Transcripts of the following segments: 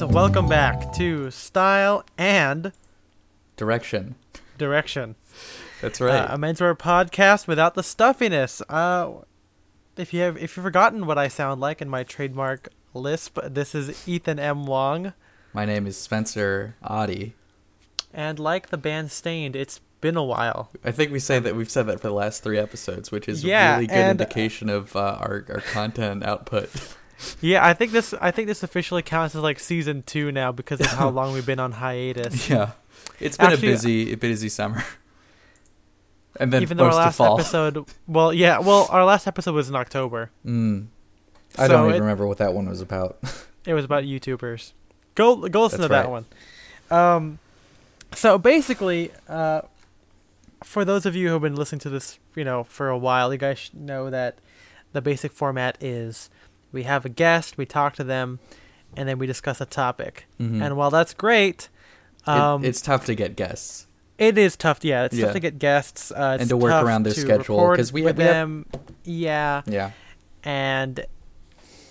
guys, welcome back to Style and Direction. Direction, That's right. uh, a menswear podcast without the stuffiness. Uh, if you have, if you've forgotten what I sound like in my trademark lisp, this is Ethan M. Wong, My name is Spencer Audi. and like the band Staind, it's been a while. I think we say that we've said that for the last three episodes, which is Yeah, a really good and- indication of uh, our our content output. Yeah, I think this, I think this officially counts as like season two now because of how long we've been on hiatus. yeah, it's been Actually- a busy a busy summer. And then Even though our last episode, well, yeah, well, our last episode was in October. Mm. I So don't even it- remember what that one was about. It was about YouTubers. Go go listen That's to that one. Um, so basically, uh, for those of you who have been listening to this, you know, for a while, you guys know that the basic format is we have a guest, we talk to them, and then we discuss a topic. Mhm. And while that's great, It- um, it's tough to get guests. it is tough. Yeah, it's Yeah. tough to get guests uh, And to work around their schedule, record 'cause we have- we have- them. Yeah, Yeah. and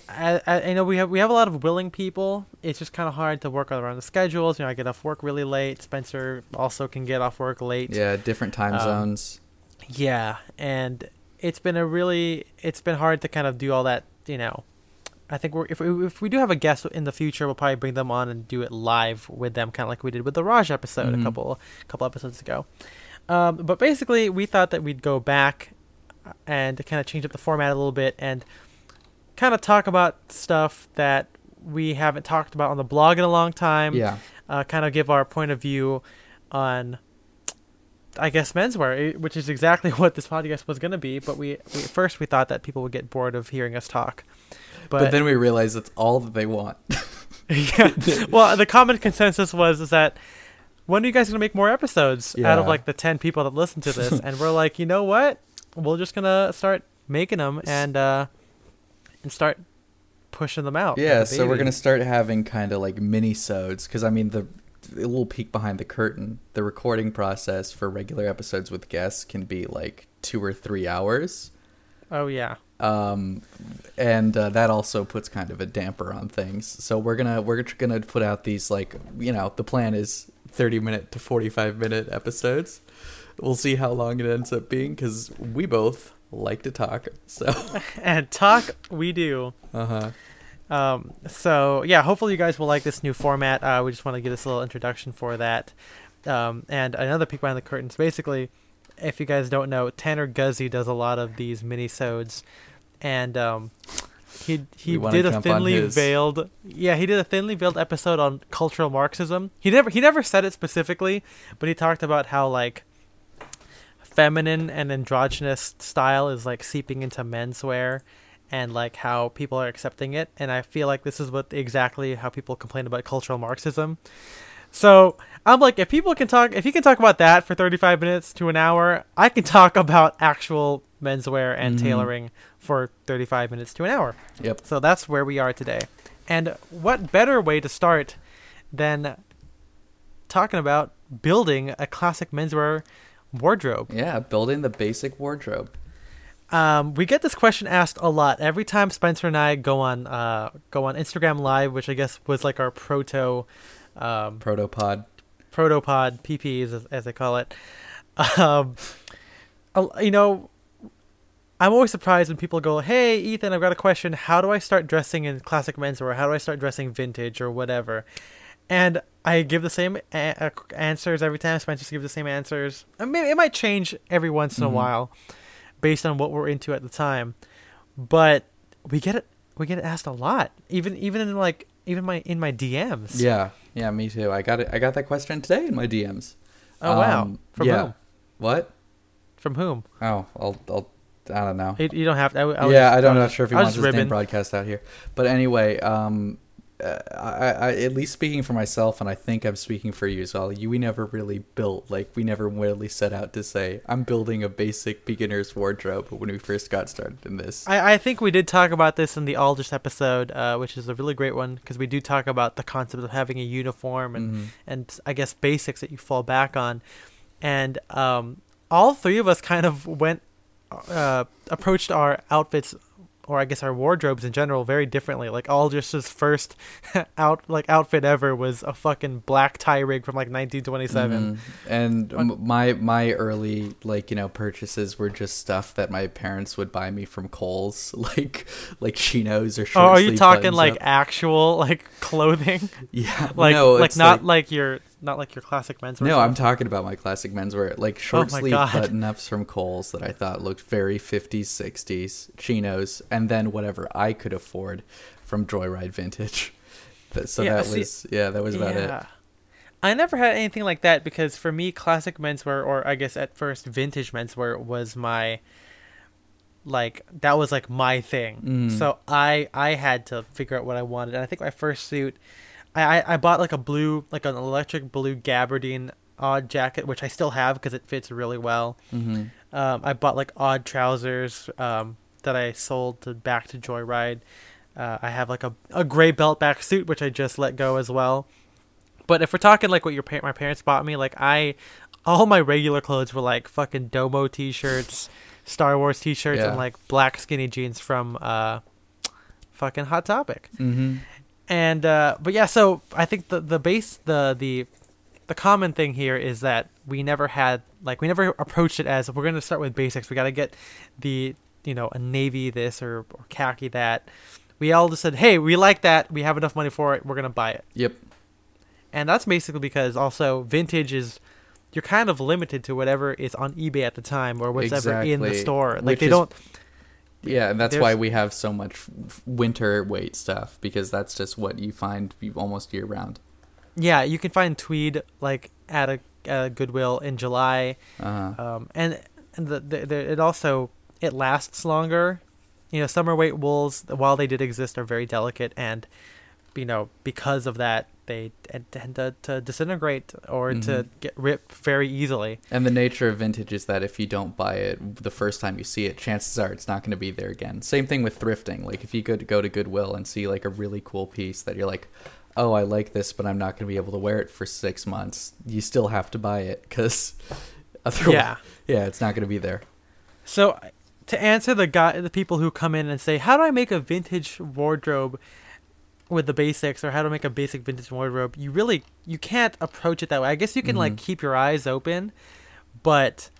I, I, I know we have we have a lot of willing people. It's just kind of hard to work around the schedules. You know, I get off work really late. Spencer also can get off work late. Yeah, different time Um, zones. Yeah, and it's been a really it's been hard to kind of do all that. You know, I think we're if we, if we do have a guest in the future, we'll probably bring them on and do it live with them, kind of like we did with the Raj episode Mhm. a couple couple episodes ago. Um, but basically, we thought that we'd go back and kind of change up the format a little bit and kind of talk about stuff that we haven't talked about on the blog in a long time. Yeah. Uh, kind of give our point of view on, I guess, menswear, eh, which is exactly what this podcast was going to be. But we, we first we thought that people would get bored of hearing us talk. But, But, then we realize it's all that they want. yeah. well, the common consensus was is that when are you guys going to make more episodes out of like the 10 people that listen to this? and we're like, you know what? We're just going to start making them and, uh, and start pushing them out. Yeah, so we're gonna start having kind of like mini sodes because I mean the a little peek behind the curtain. The recording process for regular episodes with guests can be like two or three hours, Oh, yeah. Um, and uh, that also puts kind of a damper on things. So we're gonna we're gonna put out these like you know the plan is thirty minute to forty five minute episodes. We'll see how long it ends up being because we both like to talk. So and talk we do. uh huh. Um, so yeah, hopefully you guys will like this new format. Uh, we just want to give this a little introduction for that. Um, and another peek behind the curtains. Basically, if you guys don't know, Tanner Guzy does a lot of these mini-sodes, and um, he he did a thinly veiled yeah he did a thinly veiled episode on cultural Marxism. He never he never said it specifically, but he talked about how like feminine and androgynous style is like seeping into menswear and like how people are accepting it and i feel like this is what exactly how people complain about cultural marxism so i'm like if people can talk if you can talk about that for 35 minutes to an hour i can talk about actual menswear and Mhm. tailoring for 35 minutes to an hour Yep. so that's where we are today and what better way to start than talking about building a classic menswear wardrobe Yeah, building the basic wardrobe. um, we get this question asked a lot every time Spencer and I go on uh, go on Instagram Live, which I guess was like our proto um, Protopod. protopod PPs as, as they call it. Um, you know, I'm always surprised when people go, "Hey, Ethan, I've got a question. How do I start dressing in classic menswear? How do I start dressing vintage or whatever?" And I give the same a- a- answers every time. Spencer gives the same answers. I mean, it might change every once in a Mhm. while, based on what we're into at the time. But we get it. We get it asked a lot, even even in like even my in my DMs. Yeah, yeah, me too. I got it. I got that question today in my DMs. Oh wow. Um, From yeah. whom? What? From whom? Oh, I'll, I'll, I don't know. You, don't have to. I, I was yeah, I don't know. just- Sure if he wants his name broadcast out here, but anyway, um, uh, I, I, at least speaking for myself, and I think I'm speaking for you as well. You, we never really built like we never really set out to say I'm building a basic beginner's wardrobe when we first got started in this. I, I think we did talk about this in the Aldrich episode, uh, which is a really great one because we do talk about the concept of having a uniform and Mhm. and I guess basics that you fall back on, and um, all three of us kind of went uh, approached our outfits or I guess our wardrobes in general very differently. Like Aldrich's first out like outfit ever was a fucking black tie rig from like 1927. Mhm. And m- my my early like you know purchases were just stuff that my parents would buy me from Kohl's, like like chinos or Oh, short are you talking like up. actual like clothing? yeah Like no, like not like, your not like your classic menswear. No. I'm talking about my classic menswear, like short oh sleeve God. button ups from Kohl's that I thought looked very 50s, 60s, chinos, and then whatever I could afford from Joyride Vintage. So Yeah, that see- was yeah, that was about it. I never had anything like that because for me, classic menswear, or I guess at first vintage menswear, was my like that was like my thing. Mm. So I I had to figure out what I wanted, and I think my first suit, I I, bought like a blue like an electric blue gabardine odd jacket, which I still have because it fits really well. hmm Um, I bought like odd trousers um, that I sold to back to Joyride. Uh, I have like a, a gray belt back suit which I just let go as well. But if we're talking like what your pa- my parents bought me, like I, all my regular clothes were like fucking Domo t-shirts, Star Wars t-shirts, Yeah. and like black skinny jeans from uh, fucking Hot Topic hmm and uh but yeah so i think the the base the the the common thing here is that we never had like we never approached it as we're going to start with basics. We got to get the you know a navy this or, or khaki that. We all just said hey we like that. We have enough money for it. We're going to buy it. Yep. and that's basically because also vintage is you're kind of limited to whatever is on ebay at the time or whatever in the store. Like Which they is don't Yeah, and that's There's- why we have so much winter weight stuff because that's just what you find almost year round. yeah you can find tweed like at a, at a goodwill in july Uh-huh. um, and and the, the, the it also it lasts longer. You know, summer weight wools, while they did exist, are very delicate, and you know because of that, they tend to, to disintegrate or to Mhm. get ripped very easily. And the nature of vintage is that if you don't buy it the first time you see it, chances are it's not going to be there again. Same thing with thrifting. Like if you go to go to Goodwill and see like a really cool piece that you're like, "Oh, I like this, but I'm not going to be able to wear it for 6 months." You still have to buy it cuz otherwise Yeah. yeah, it's not going to be there. So to answer the guy, the people who come in and say, "How do I make a vintage wardrobe with the basics?" or "How to make a basic vintage wardrobe?" You really you can't approach it that way. I guess you can like Mhm. keep your eyes open, but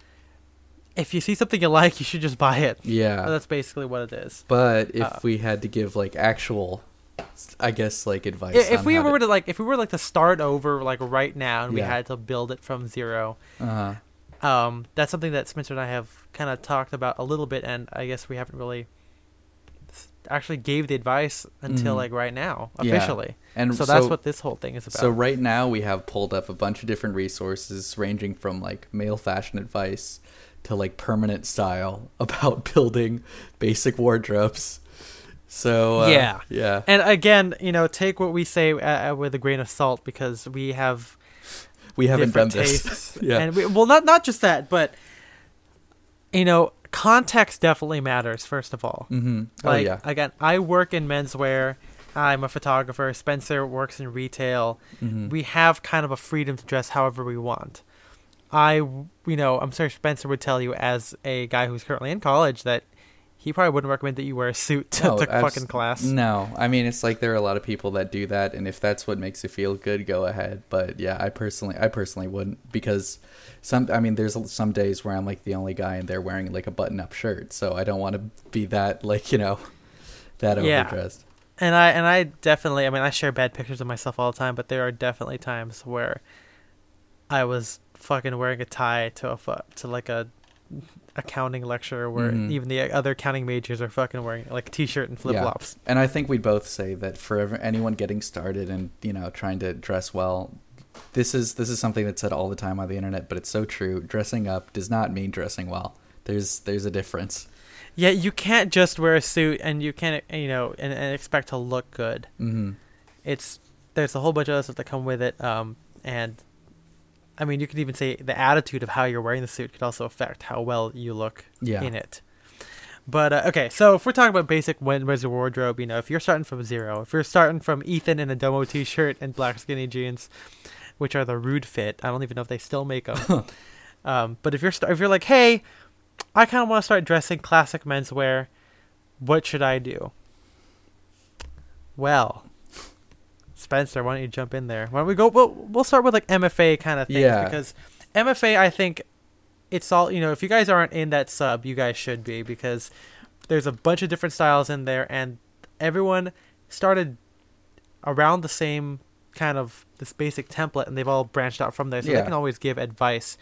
if you see something you like, you should just buy it. Yeah. That's basically what it is. But if Uh, we had to give like actual I guess like advice If we were to like, if we were like to start over like right now, and we had to build it from zero, uh um, that's something that Spencer and I have kind of talked about a little bit, and I guess we haven't really actually gave the advice until Mhm. like right now Yeah. officially. and so that's what this whole thing is about. So right now we have pulled up a bunch of different resources ranging from like male fashion advice to like permanent style about building basic wardrobes. So uh, Yeah. yeah, and again, you know, take what we say uh, uh, with a grain of salt because we have we haven't done different this. tastes. yeah, And we, well, not not just that, but you know, context definitely matters. First of all, mm-hmm. like oh yeah, again, I work in menswear. I'm a photographer. Spencer works in retail. mm-hmm. We have kind of a freedom to dress however we want. I, you know, I'm sure Spencer would tell you as a guy who's currently in college that he probably wouldn't recommend that you wear a suit to, No, to abs- fucking class. No, I mean it's like there are a lot of people that do that, and if that's what makes you feel good, go ahead. But yeah, I personally, I personally wouldn't because some, I mean, there's some days where I'm like the only guy and they're wearing like a button-up shirt, so I don't want to be that like you know, that overdressed. Yeah. And I and I definitely, I mean, I share bad pictures of myself all the time, but there are definitely times where I was fucking wearing a tie to a to like a accounting lecture where Mhm. even the other accounting majors are fucking wearing like a t-shirt and flip flops. And I think we both say that for ever, anyone getting started and you know trying to dress well, this is this is something that's said all the time on the internet, but it's so true. Dressing up does not mean dressing well. There's there's a difference. Yeah, you can't just wear a suit and you can't you know and, and expect to look good. hmm It's there's a whole bunch of other stuff that come with it. Um, and I mean, you could even say the attitude of how you're wearing the suit could also affect how well you look Yeah. in it. But uh, okay, so if we're talking about basic where's your wardrobe, you know, if you're starting from zero, if you're starting from Ethan in a Domo t-shirt and black skinny jeans, which are the rude fit, I don't even know if they still make them. um, but if you're st- if you're like, hey, I kind of want to start dressing classic menswear, what should I do? Well, Spencer, why don't you jump in there? Why don't we go? We'll, we'll start with like MFA kind of things Yeah. because MFA, I think it's all you know. If you guys aren't in that sub, you guys should be because there's a bunch of different styles in there, and everyone started around the same kind of this basic template, and they've all branched out from there, so Yeah. they can always give advice.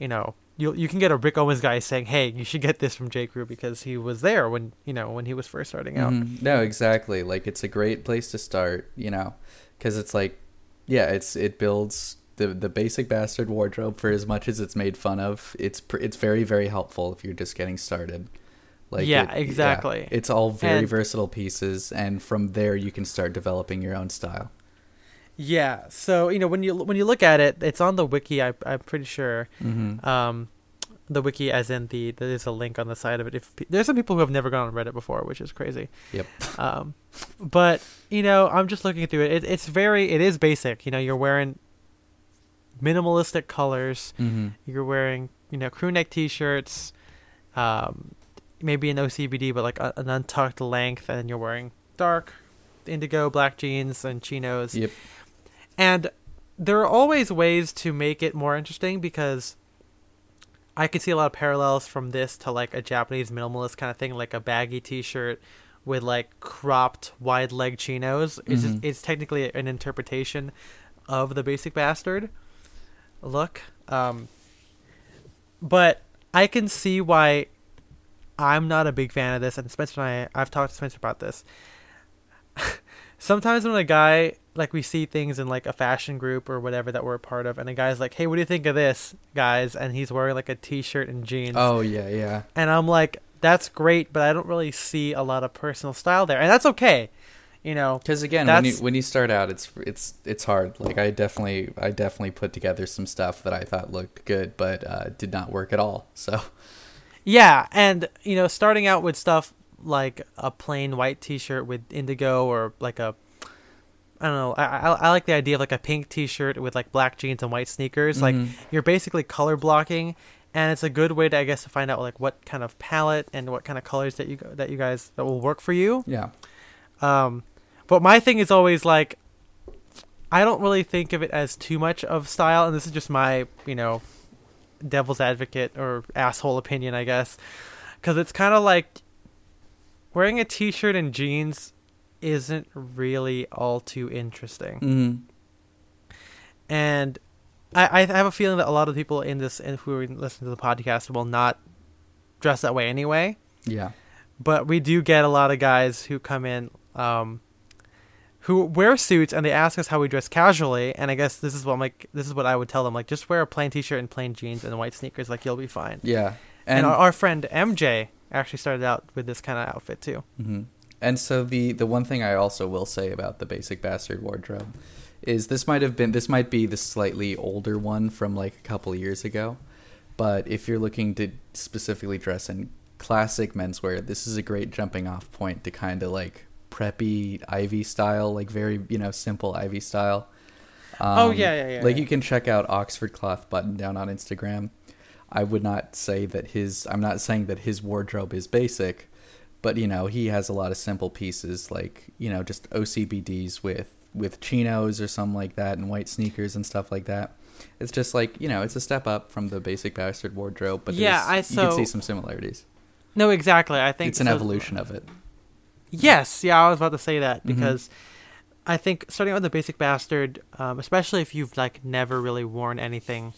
You know, you you can get a Rick Owens guy saying, "Hey, you should get this from J Crew because he was there when you know when he was first starting out." Mhm. No, exactly. Like it's a great place to start, you know, because it's like, yeah, it's it builds the the basic bastard wardrobe for as much as it's made fun of. It's pr- it's very very helpful if you're just getting started. Like Yeah, exactly. It's all very And- versatile pieces, and from there you can start developing your own style. Yeah. So you know when you when you look at it, it's on the wiki. I, I'm pretty sure. Mm-hmm. Um, the wiki, as in the there's a link on the side of it. If there's some people who have never gone on Reddit before, which is crazy. Yep. Um, but you know, I'm just looking through it. it. It's very it is basic. You know, you're wearing minimalistic colors. Mm-hmm. You're wearing you know crew neck t-shirts, um, maybe an OCBD, but like a, an untucked length, and you're wearing dark indigo black jeans and chinos. Yep. And there are always ways to make it more interesting because I can see a lot of parallels from this to like a Japanese minimalist kind of thing, like a baggy T-shirt with like cropped wide leg chinos. It's Mhm. it's technically an interpretation of the basic bastard look. Um, but I can see why I'm not a big fan of this, and Spencer and I, I've talked to Spencer about this. Sometimes when a guy like we see things in like a fashion group or whatever that we're a part of, and a guy's like, "Hey, what do you think of this, guys?" and he's wearing like a t-shirt and jeans, Oh yeah, yeah. and I'm like, "That's great," but I don't really see a lot of personal style there, and that's okay, you know. Because again, when you when you start out, it's it's it's hard. Like I definitely I definitely put together some stuff that I thought looked good, but uh, did not work at all. So Yeah, and you know, starting out with stuff like a plain white T-shirt with indigo, or like a, I don't know, I, I, I like the idea of like a pink T-shirt with like black jeans and white sneakers. Like Mhm. you're basically color blocking, and it's a good way to, I guess, to find out like what kind of palette and what kind of colors that you that you guys that will work for you. yeah, Um, but my thing is always like, I don't really think of it as too much of style, and this is just my, you know, devil's advocate or asshole opinion, I guess, because it's kind of like wearing a t-shirt and jeans isn't really all too interesting, mm-hmm. and I, I have a feeling that a lot of people in this and who are listening to the podcast will not dress that way anyway. yeah, but we do get a lot of guys who come in um, who wear suits and they ask us how we dress casually and i guess this is what I'm like this is what i would tell them like just wear a plain t-shirt and plain jeans and white sneakers like you'll be fine yeah. and, our, our friend mj actually started out with this kind of outfit too hmm And so the the one thing I also will say about the basic bastard wardrobe is this might have been this might be the slightly older one from like a couple years ago, but if you're looking to specifically dress in classic menswear, this is a great jumping off point to kind of like preppy Ivy style, like very you know simple Ivy style. Um, Oh, yeah, yeah, yeah, Like yeah. you can check out Oxford Cloth Button Down on Instagram. I would not say that his. I'm not saying that his wardrobe is basic, but you know he has a lot of simple pieces like you know just OCBDs with with chinos or something like that and white sneakers and stuff like that. It's just like you know it's a step up from the basic bastard wardrobe, but Yeah, I- you can see some similarities. no exactly i think It's an so- evolution of it. Yes, yeah, I was about to say that Mhm. because I think starting out with the basic bastard, um, especially if you've like never really worn anything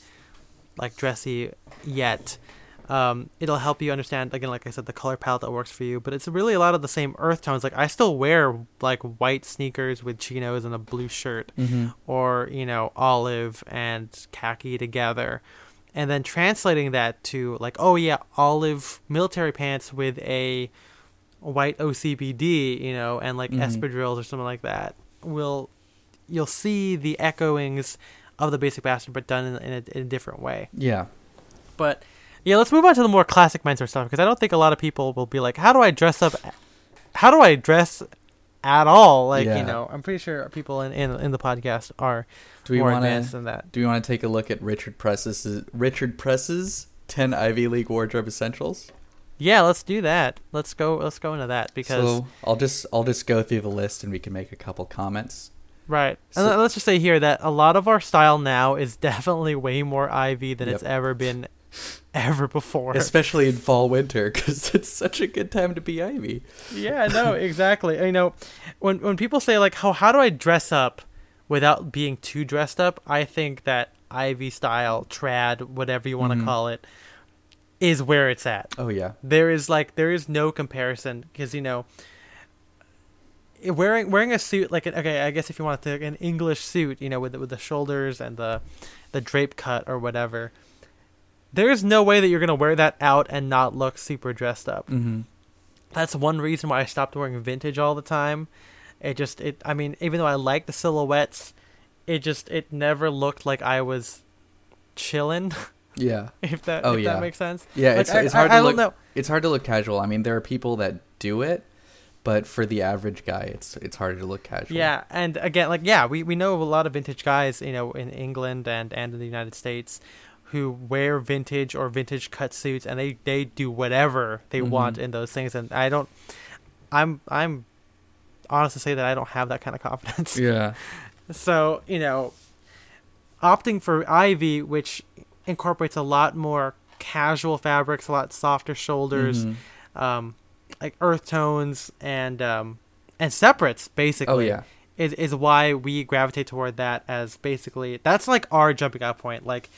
like dressy yet, um, it'll help you understand again, like I said, the color palette that works for you. But it's really a lot of the same earth tones. Like I still wear like white sneakers with chinos and a blue shirt, Mm-hmm. or you know olive and khaki together and then translating that to like oh yeah olive military pants with a white ocbd you know and like Mhm. espadrilles or something like that will you'll see the echoings of the basic bastard but done in, in, a, in a different way Yeah. but yeah let's move on to the more classic menswear stuff because i don't think a lot of people will be like how do i dress up how do i dress at all like Yeah. you know i'm pretty sure people in, in, in the podcast are Do we more want advanced to than that. do we want to take a look at Richard Press's Richard Press's ten Ivy League wardrobe essentials? Yeah, let's do that. Let's go. Let's go into that because so I'll just I'll just go through the list and we can make a couple comments. right. So- and let- let's just say here that a lot of our style now is definitely way more Ivy than it's ever been, ever before. Especially in fall winter because it's such a good time to be Ivy. yeah, no, exactly. You know, when when people say like, "How how do I dress up without being too dressed up?" I think that Ivy style, trad, whatever you want to Mhm. call it, is where it's at. Oh yeah. There is like there is no comparison because you know wearing wearing a suit like an, okay I guess if you want to take an English suit you know with with the shoulders and the the drape cut or whatever there is no way that you're gonna wear that out and not look super dressed up Mm-hmm. that's one reason why I stopped wearing vintage all the time it just it I mean even though I like the silhouettes it just it never looked like I was chilling Yeah. if that Oh, if yeah. that makes sense Yeah. Like, It's I- it's I- hard I to don't look. know. It's hard to look casual. I mean, there are people that do it, but for the average guy, it's it's harder to look casual. Yeah, and again, like yeah, we, we know a lot of vintage guys, you know, in England and, and in the United States, who wear vintage or vintage cut suits, and they, they do whatever they Mhm. want in those things. And I don't, I'm I'm honest to say that I don't have that kind of confidence. Yeah. So you know, opting for Ivy, which incorporates a lot more casual fabrics, a lot softer shoulders, Mhm. um, like earth tones and um, and separates basically Oh yeah. is is why we gravitate toward that as basically that's like our jumping out point. Like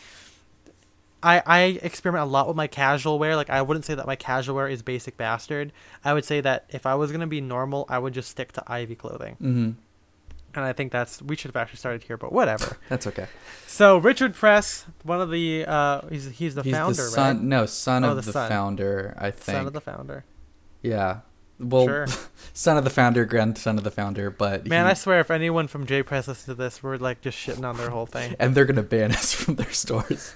I I experiment a lot with my casual wear. Like I wouldn't say that my casual wear is basic bastard. I would say that if I was gonna be normal, I would just stick to Ivy clothing. Mm-hmm. And I think that's we should have actually started here, but whatever. That's okay. so Richard Press, one of the uh he's he's the He's founder, the son. right? No, son Oh, of the son. founder. I think. Son of the founder. yeah. Well, sure. son of the founder, grandson of the founder, but Man, he- I swear if anyone from J Press listens to this, we're like just shitting on their whole thing. and they're gonna ban us from their stores.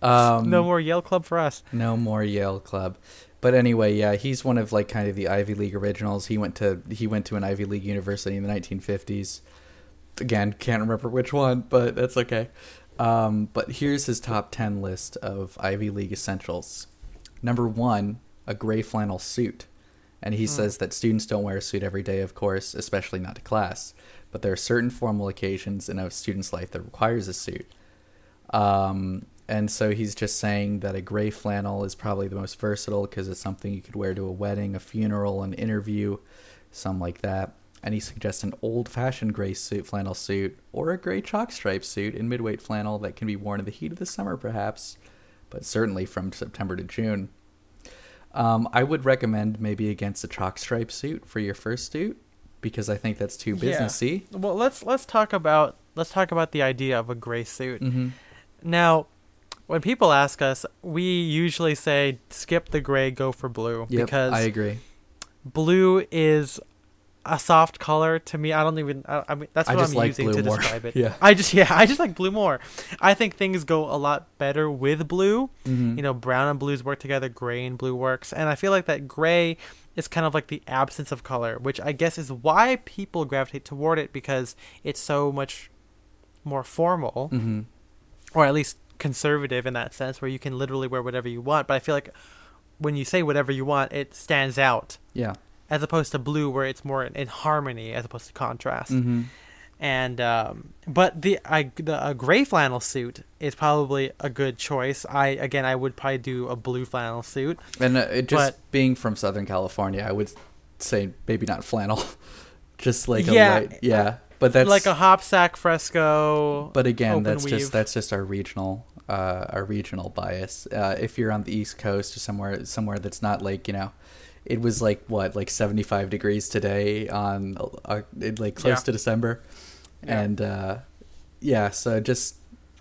Um, no more Yale Club for us. No more Yale Club. But anyway, yeah, he's one of like kind of the Ivy League originals. He went to he went to an Ivy League university in the 1950s. Again, can't remember which one, but that's okay. Um, but here's his top 10 list of Ivy League essentials. Number 1, a gray flannel suit. And he Mm. says that students don't wear a suit every day, of course, especially not to class. But there are certain formal occasions in a student's life that requires a suit. Um, and so he's just saying that a gray flannel is probably the most versatile because it's something you could wear to a wedding, a funeral, an interview, something like that. And he suggests an old fashioned gray suit, flannel suit or a gray chalk stripe suit in midweight flannel that can be worn in the heat of the summer, perhaps, but certainly from September to June. Um, I would recommend maybe against a chalk stripe suit for your first suit because I think that's too Yeah. businessy. Well, let's let's talk about let's talk about the idea of a gray suit. Mm-hmm. Now, when people ask us, we usually say skip the gray, go for blue Yep, because I agree. blue is a soft color to me. I don't even. I, I mean, that's I what just I'm like using blue to more. describe it. Yeah. I just yeah, I just like blue more. I think things go a lot better with blue. Mm-hmm. You know, brown and blues work together, gray and blue works, and I feel like that gray is kind of like the absence of color, which I guess is why people gravitate toward it because it's so much more formal, Mm-hmm. or at least conservative in that sense, where you can literally wear whatever you want. But I feel like when you say whatever you want, it stands out Yeah. As opposed to blue, where it's more in harmony as opposed to contrast. Mm-hmm. And um, but the I the a gray flannel suit is probably a good choice. I again I would probably do a blue flannel suit. And uh, it just But- being from Southern California, I would say maybe not flannel, just like Yeah, a light, yeah. But that's like a hop sack fresco. But again, that's weave. just that's just our regional uh, our regional bias. Uh, if you're on the East Coast or somewhere somewhere that's not like you know, it was like what like 75 degrees today on uh, like close Yeah. to December, Yeah. and uh, yeah, so just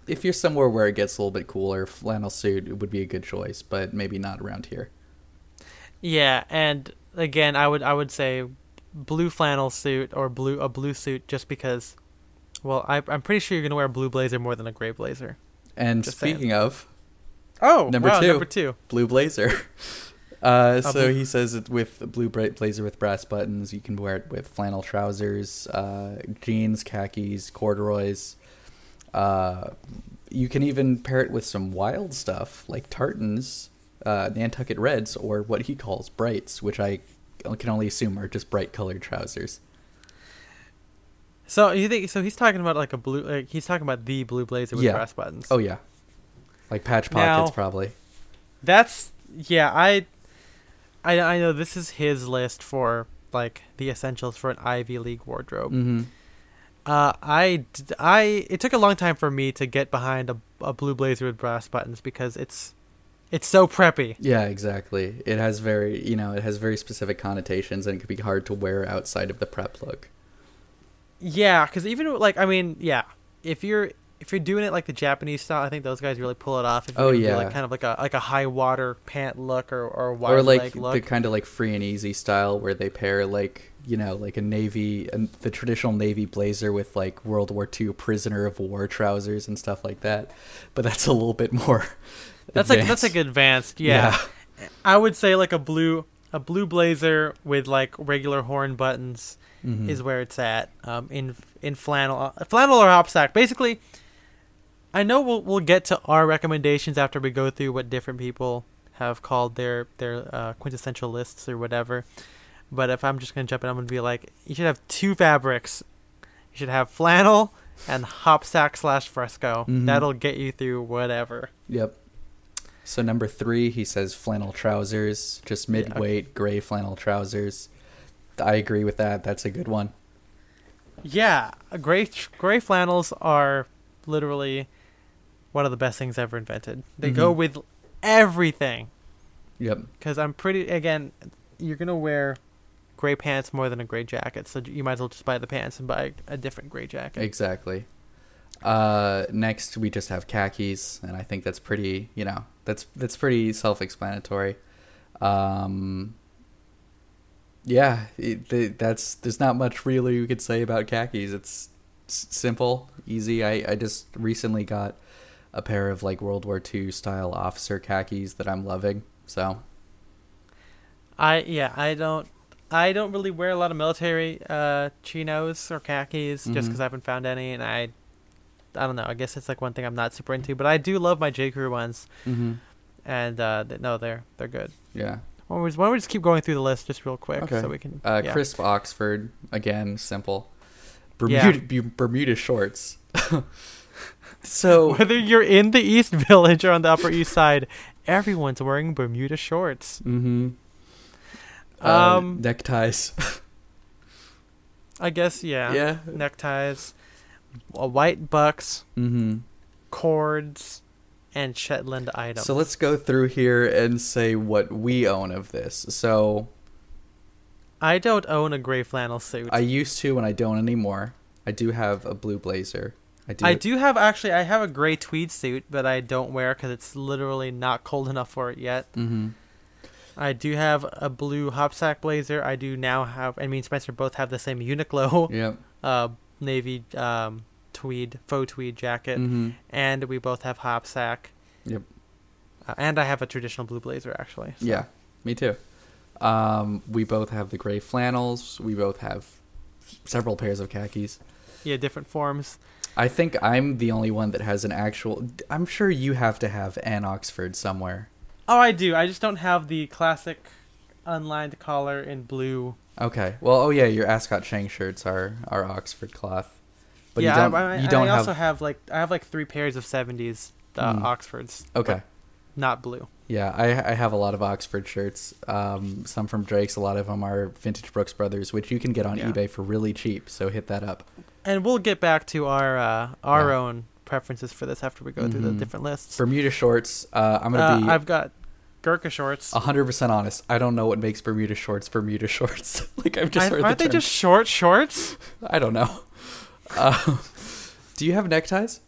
if you're somewhere where it gets a little bit cooler, flannel suit would be a good choice, but maybe not around here. Yeah, and again, I would I would say blue flannel suit or blue a blue suit just because. Well, I, I'm pretty sure you're gonna wear a blue blazer more than a gray blazer. And Just saying. speaking of, Oh, Number wow, two. Number two. blue blazer. Uh, so he says it with a blue blazer with brass buttons. You can wear it with flannel trousers, uh, jeans, khakis, corduroys. Uh, you can even pair it with some wild stuff like tartans, uh, Nantucket Reds, or what he calls brights, which I can only assume are just bright colored trousers. So you think? So he's talking about like a blue. Like he's talking about the blue blazer with Yeah. brass buttons. Oh yeah, like patch Now- pockets probably. That's yeah. I, I I know this is his list for like the essentials for an Ivy League wardrobe. Mm-hmm. Uh, I I it took a long time for me to get behind a, a blue blazer with brass buttons because it's it's so preppy. Yeah, exactly. It has very, you know, it has very specific connotations, and it could be hard to wear outside of the prep look. Yeah, because even like I mean, yeah, if you're if you're doing it like the Japanese style, I think those guys really pull it off. If you're Oh, yeah. like kind of like a like a high water pant look or or a wide or like leg the kind of like free and easy style where they pair like you know like a navy and the traditional navy blazer with like World War II prisoner of war trousers and stuff like that. But that's a little bit more. that's like that's advanced. like advanced. Yeah. I would say like a blue a blue blazer with like regular horn buttons Mhm. is where it's at. Um, in in flannel, uh, flannel or hopsack. Basically, I know we'll we'll get to our recommendations after we go through what different people have called their their uh, quintessential lists or whatever. But if I'm just gonna jump in, I'm gonna be like, you should have two fabrics. You should have flannel and hopsack slash fresco. Mhm. That'll get you through whatever. Yep. So number three, he says flannel trousers, just Yeah. mid-weight gray flannel trousers. I agree with that. That's a good one. Yeah, gray gray flannels are literally one of the best things ever invented. They go Mhm. with everything. Yep. Because I'm pretty again, you're gonna wear gray pants more than a gray jacket, so you might as well just buy the pants and buy a different gray jacket. Exactly. Uh, next, we just have khakis, and I think that's pretty. You know, that's that's pretty self-explanatory. Um, yeah, it, the, that's there's not much really we could say about khakis. It's s- simple, easy. I I just recently got a pair of like World War II style officer khakis that I'm loving. So I yeah, I don't I don't really wear a lot of military uh chinos or khakis just Mhm. because I haven't found any, and I I don't know. I guess it's like one thing I'm not super into, but I do love my J Crew ones, mm-hmm. and uh, th- no, they're they're good. yeah. Why don't, we just, why don't we just keep going through the list just real quick Okay. so we can. Uh, yeah. crisp Oxford again, simple. Bermuda Bu- Bermuda shorts. so Whether you're in the East Village or on the Upper East Side, everyone's wearing Bermuda shorts. hmm Um, neckties. I guess yeah. yeah. Neckties, uh, white bucks, hmm cords, and Shetland items. So let's go through here and say what we own of this. So I don't own a gray flannel suit. I used to, and I don't anymore. I do have a blue blazer. I do. I do have actually. I have a gray tweed suit, but I don't wear because it's literally not cold enough for it yet. hmm I do have a blue hopsack blazer. I do now have. I mean, Spencer both have the same Uniqlo Yep. uh, navy um, tweed faux tweed jacket, hmm and we both have hopsack. Yep. Uh, and I have a traditional blue blazer actually. so- Yeah. Me too. Um, we both have the gray flannels. We both have several pairs of khakis. Yeah, different forms. I think I'm the only one that has an actual. I'm sure you have to have an Oxford somewhere. Oh, I do. I just don't have the classic unlined collar in blue. Okay. Well, oh yeah, your Ascot Chang shirts are are Oxford cloth, but yeah, you don't. I, I, you don't I also have like I have like three pairs of '70s uh, Mm. Oxfords. okay. Not blue. Yeah, I I have a lot of Oxford shirts. Um, some from Drake's. A lot of them are vintage Brooks Brothers, which you can get on Yeah. eBay for really cheap. So hit that up. And we'll get back to our uh, our Yeah. own preferences for this after we go through the Mhm. different lists. Bermuda shorts. Uh, I'm Uh, gonna be I've got Gurkha shorts. hundred percent honest. I don't know what makes Bermuda shorts Bermuda shorts. like I've just I- heard aren't the they just short shorts? I don't know. Uh, do you have neckties?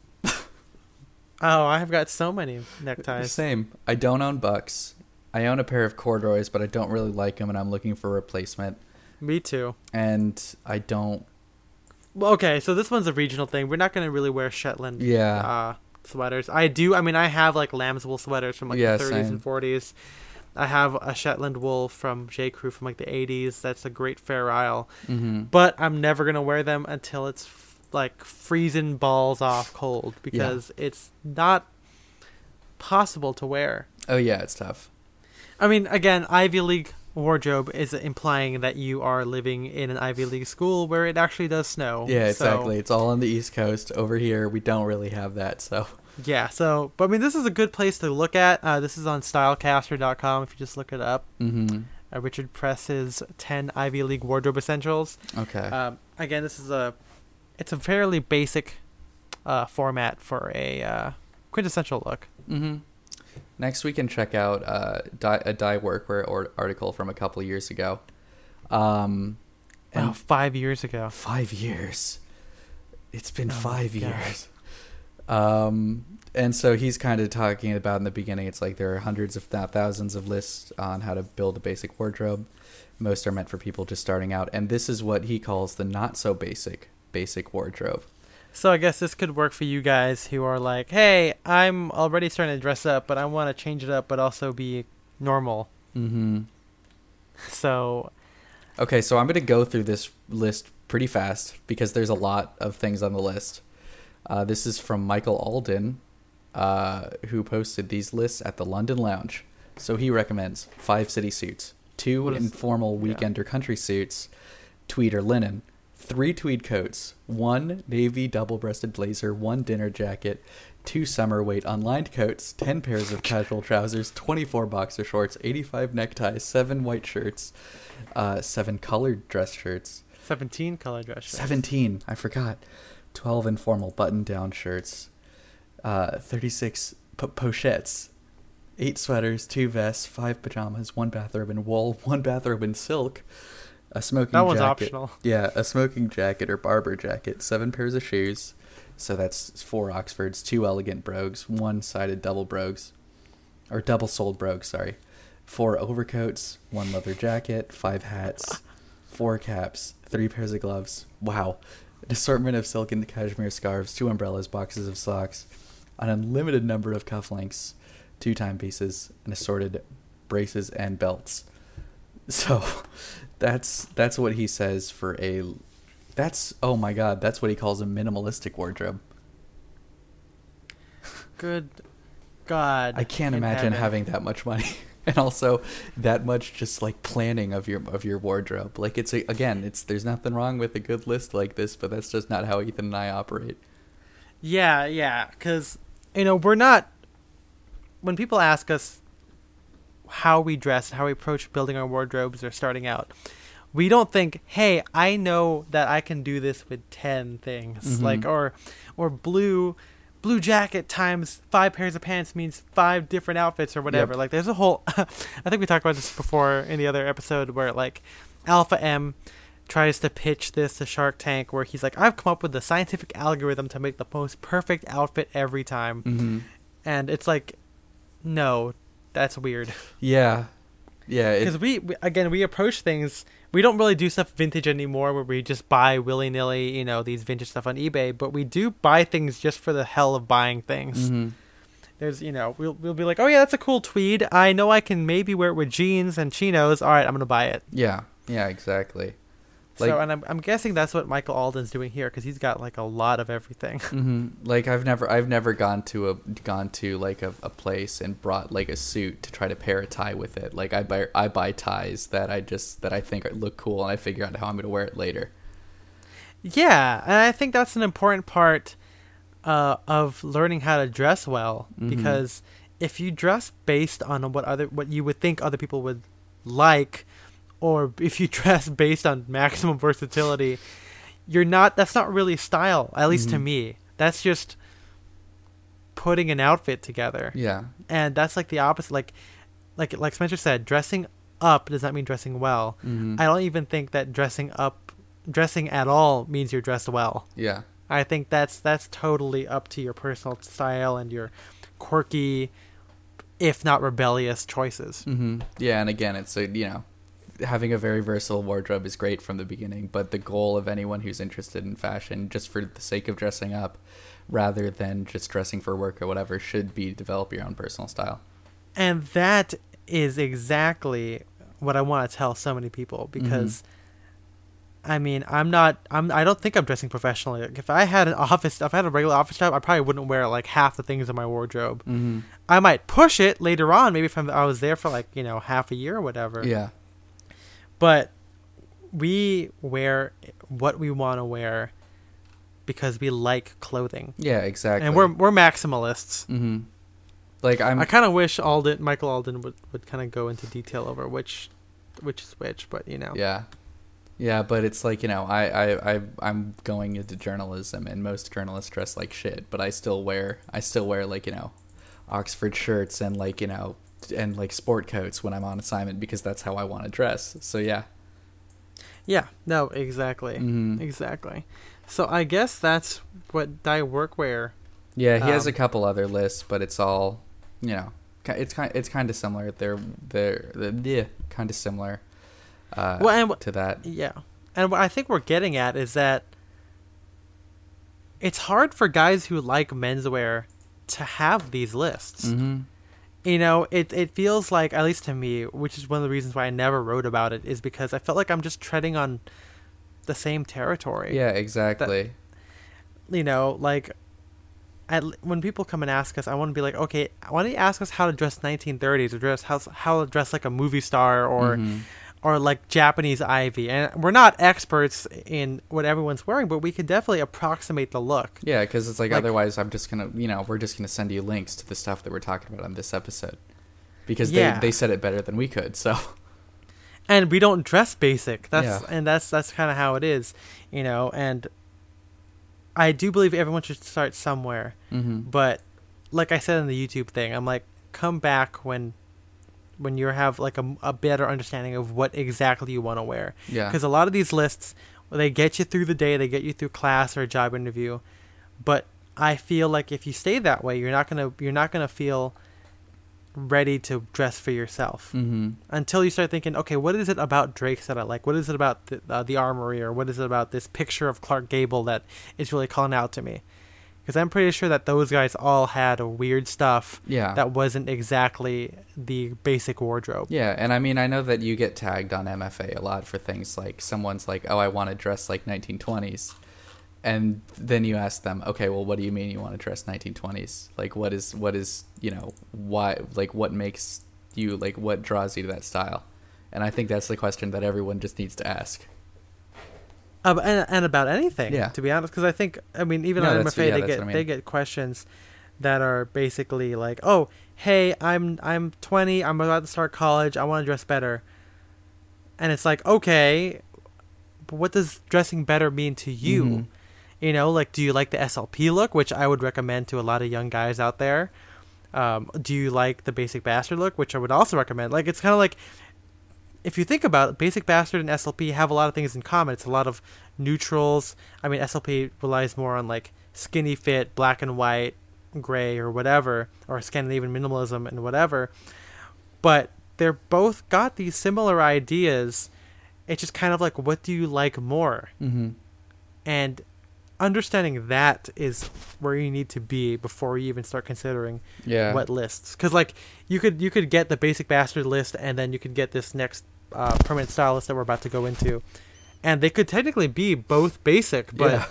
Oh, I've got so many neckties. Same. I don't own Bucks. I own a pair of corduroys, but I don't really like them, and I'm looking for a replacement. Me too. And I don't. Well, okay, so this one's a regional thing. We're not gonna really wear Shetland Yeah. uh, sweaters. I do. I mean, I have like lamb's wool sweaters from like Yeah, the 30s same. and 40s. I have a Shetland wool from J Crew from like the 80s. That's a great Fair Isle. Mm-hmm. But I'm never gonna wear them until it's like freezing balls off cold because it's not possible to wear. Oh yeah, it's tough. I mean, again, Ivy League wardrobe is implying that you are living in an Ivy League school where it actually does snow. Yeah, So- exactly. It's all on the East Coast. Over here, we don't really have that. So, yeah. So, but I mean, this is a good place to look at. Uh, this is on StyleCaster.com if you just look it up. mm-hmm. Uh, Richard Press's 10 Ivy League wardrobe essentials. okay. Um, again, this is a, it's a fairly basic, uh, format for a uh, quintessential look. Mm-hmm. Next, we can check out uh, die, a die workwear or article from a couple years ago. Um, and Wow, five years ago. five years. It's been Oh five years. Um, and so he's kind of talking about in the beginning. It's like there are hundreds, if not thousands, of lists on how to build a basic wardrobe. Most are meant for people just starting out, and this is what he calls the not so basic basic wardrobe. So I guess this could work for you guys who are like, hey, I'm already starting to dress up, but I want to change it up, but also be normal. Mm-hmm. So Okay, so I'm going to go through this list pretty fast because there's a lot of things on the list. Uh, this is from Michael Alden, uh, who posted these lists at the London Lounge. So he recommends five city suits, two informal yeah. weekend or country suits, tweed or linen, three tweed coats, one navy double breasted blazer, one dinner jacket, two summer weight unlined coats, 10 pairs of casual trousers, 24 boxer shorts, 85 neckties, seven white shirts, uh, seven colored dress shirts, 17 colored dress shirts. 17, I forgot, 12 informal button down shirts, uh, 36 po- pochettes, eight sweaters, two vests, five pajamas, one bathrobe in wool, one bathrobe in silk, a smoking That one's jacket. optional. Yeah, a smoking jacket or Barbour jacket, seven pairs of shoes. So that's four Oxfords, two elegant brogues, one sided double brogues, or double soled brogues, sorry. Four overcoats, one leather jacket, five hats, four caps, three pairs of gloves. Wow. An assortment of silk and cashmere scarves, two umbrellas, boxes of socks, an unlimited number of cufflinks, two timepieces, and assorted braces and belts. So that's that's what he says for a that's oh my god, that's what he calls a minimalistic wardrobe. Good God. I can't imagine heaven. having that much money and also that much just like planning of your of your wardrobe. Like it's a, again, it's there's nothing wrong with a good list like this, but that's just not how Ethan and I operate. Yeah, yeah, because you know we're not. When people ask us how we dress, and how we approach building our wardrobes or starting out, we don't think, "Hey, I know that I can do this with ten things," Mhm. like or or blue blue jacket times five pairs of pants means five different outfits or whatever. Yep. Like there's a whole. I think we talked about this before in the other episode where like Alpha M tries to pitch this to Shark Tank where he's like, I've come up with the scientific algorithm to make the most perfect outfit every time. Mm-hmm. And it's like, no, that's weird. Yeah, yeah. Because we, we, again, we approach things, we don't really do stuff vintage anymore where we just buy willy nilly, you know, these vintage stuff on eBay, but we do buy things just for the hell of buying things. mhm. There's, you know, we'll, we'll be like, oh yeah, that's a cool tweed. I know I can maybe wear it with jeans and chinos. All right, I'm going to buy it. Yeah, yeah, exactly. Like- so, and I'm, I'm guessing that's what Michael Alden's doing here because he's got like a lot of everything. hmm Like I've never, I've never gone to a gone to like a, a place and brought like a suit to try to pair a tie with it. Like I buy, I buy ties that I just that I think look cool, and I figure out how I'm gonna wear it later. Yeah, and I think that's an important part uh, of learning how to dress well Mhm. because if you dress based on what other what you would think other people would like, or if you dress based on maximum versatility, you're not. That's not really style. At least to Mhm. me, that's just putting an outfit together, Yeah, and that's like the opposite. Like, like like Spencer said, dressing up does not mean dressing well. hmm I don't even think that dressing up, dressing at all means you're dressed well. yeah, I think that's that's totally up to your personal style and your quirky, if not rebellious choices. hmm yeah. And again, it's a you know, having a very versatile wardrobe is great from the beginning, but the goal of anyone who's interested in fashion, just for the sake of dressing up, rather than just dressing for work or whatever, should be develop your own personal style. And that is exactly what I want to tell so many people because I mean, I'm not. I'm. I don't think I'm dressing professionally. Like, if I had an office, if I had a regular office job, I probably wouldn't wear like half the things in my wardrobe. Mm-hmm. I might push it later on, maybe if I'm, I was there for like you know half a year or whatever. Yeah. But we wear what we want to wear because we like clothing, Yeah, exactly. and we're we're maximalists. Mm-hmm. Like I'm. I kind of wish Alden, Michael Alden, would, would kind of go into detail over which, which is which. But you know, Yeah. Yeah, but it's like, you know, I, I, I I'm going into journalism and most journalists dress like shit, but I still wear I still wear like, you know, Oxford shirts and like, you know, and like sport coats when I'm on assignment because that's how I want to dress. So yeah. yeah, no, exactly, Mhm. exactly. So I guess that's what Die Workwear. Yeah, he has a Um, couple other lists, but it's all, you know, it's kind it's kind of similar. They're they're, they're yeah, kind of similar. Uh, Well, and to that. Yeah. And what I think we're getting at is that it's hard for guys who like menswear to have these lists. Mm-hmm. You know, it it feels like at least to me, which is one of the reasons why I never wrote about it is because I felt like I'm just treading on the same territory. Yeah, exactly. You know, like at, when people come and ask us, I want to be like, okay, why don't you ask us how to dress 1930s or dress how how to dress like a movie star or Mhm. Or like Japanese ivy. And we're not experts in what everyone's wearing, but we can definitely approximate the look. Yeah, because it's like, Like- otherwise, I'm just gonna, you know, we're just gonna send you links to the stuff that we're talking about on this episode, because Yeah. they they said it better than we could. So And we don't dress basic. That's Yeah. and that's that's kind of how it is, you know, and I do believe everyone should start somewhere. mm-hmm. But like I said in the YouTube thing, I'm like come back when when you have like a, a better understanding of what exactly you want to wear. yeah, because a lot of these lists they get you through the day they get you through class or a job interview but i feel like if you stay that way you're not gonna you're not gonna feel ready to dress for yourself mm-hmm. until you start thinking okay what is it about drake's that i like what is it about the, uh, the Armoury or what is it about this picture of clark gable that is really calling out to me because i'm pretty sure that those guys all had weird stuff yeah, that wasn't exactly the basic wardrobe yeah. And I mean, I know that you get tagged on MFA a lot for things like someone's like, oh, I want to dress like 1920s, and then you ask them, okay, well, what do you mean you want to dress 1920s? Like, what is what is you know why like what makes you like what draws you to that style? And I think that's the question that everyone just needs to ask. Uh, and, and about anything, Yeah. to be honest, because I think I mean even No, on MFA yeah, they get I they get questions that are basically like, oh, hey, I'm I'm 20, I'm about to start college, I want to dress better, and it's like, okay, but what does dressing better mean to you? Mhm. You know, like, do you like the SLP look, which I would recommend to a lot of young guys out there? Um, do you like the basic bastard look, which I would also recommend? Like, it's kind of like if you think about it, Basic Bastard and SLP have a lot of things in common. It's a lot of neutrals. I mean, SLP relies more on like skinny fit, black and white, gray, or whatever, or Scandinavian minimalism and whatever. But they're both got these similar ideas. It's just kind of like, what do you like more? Mm-hmm. And understanding that is where you need to be before you even start considering Yeah. what lists because like you could you could get the basic bastard list and then you could get this next uh, permanent style list that we're about to go into and they could technically be both basic but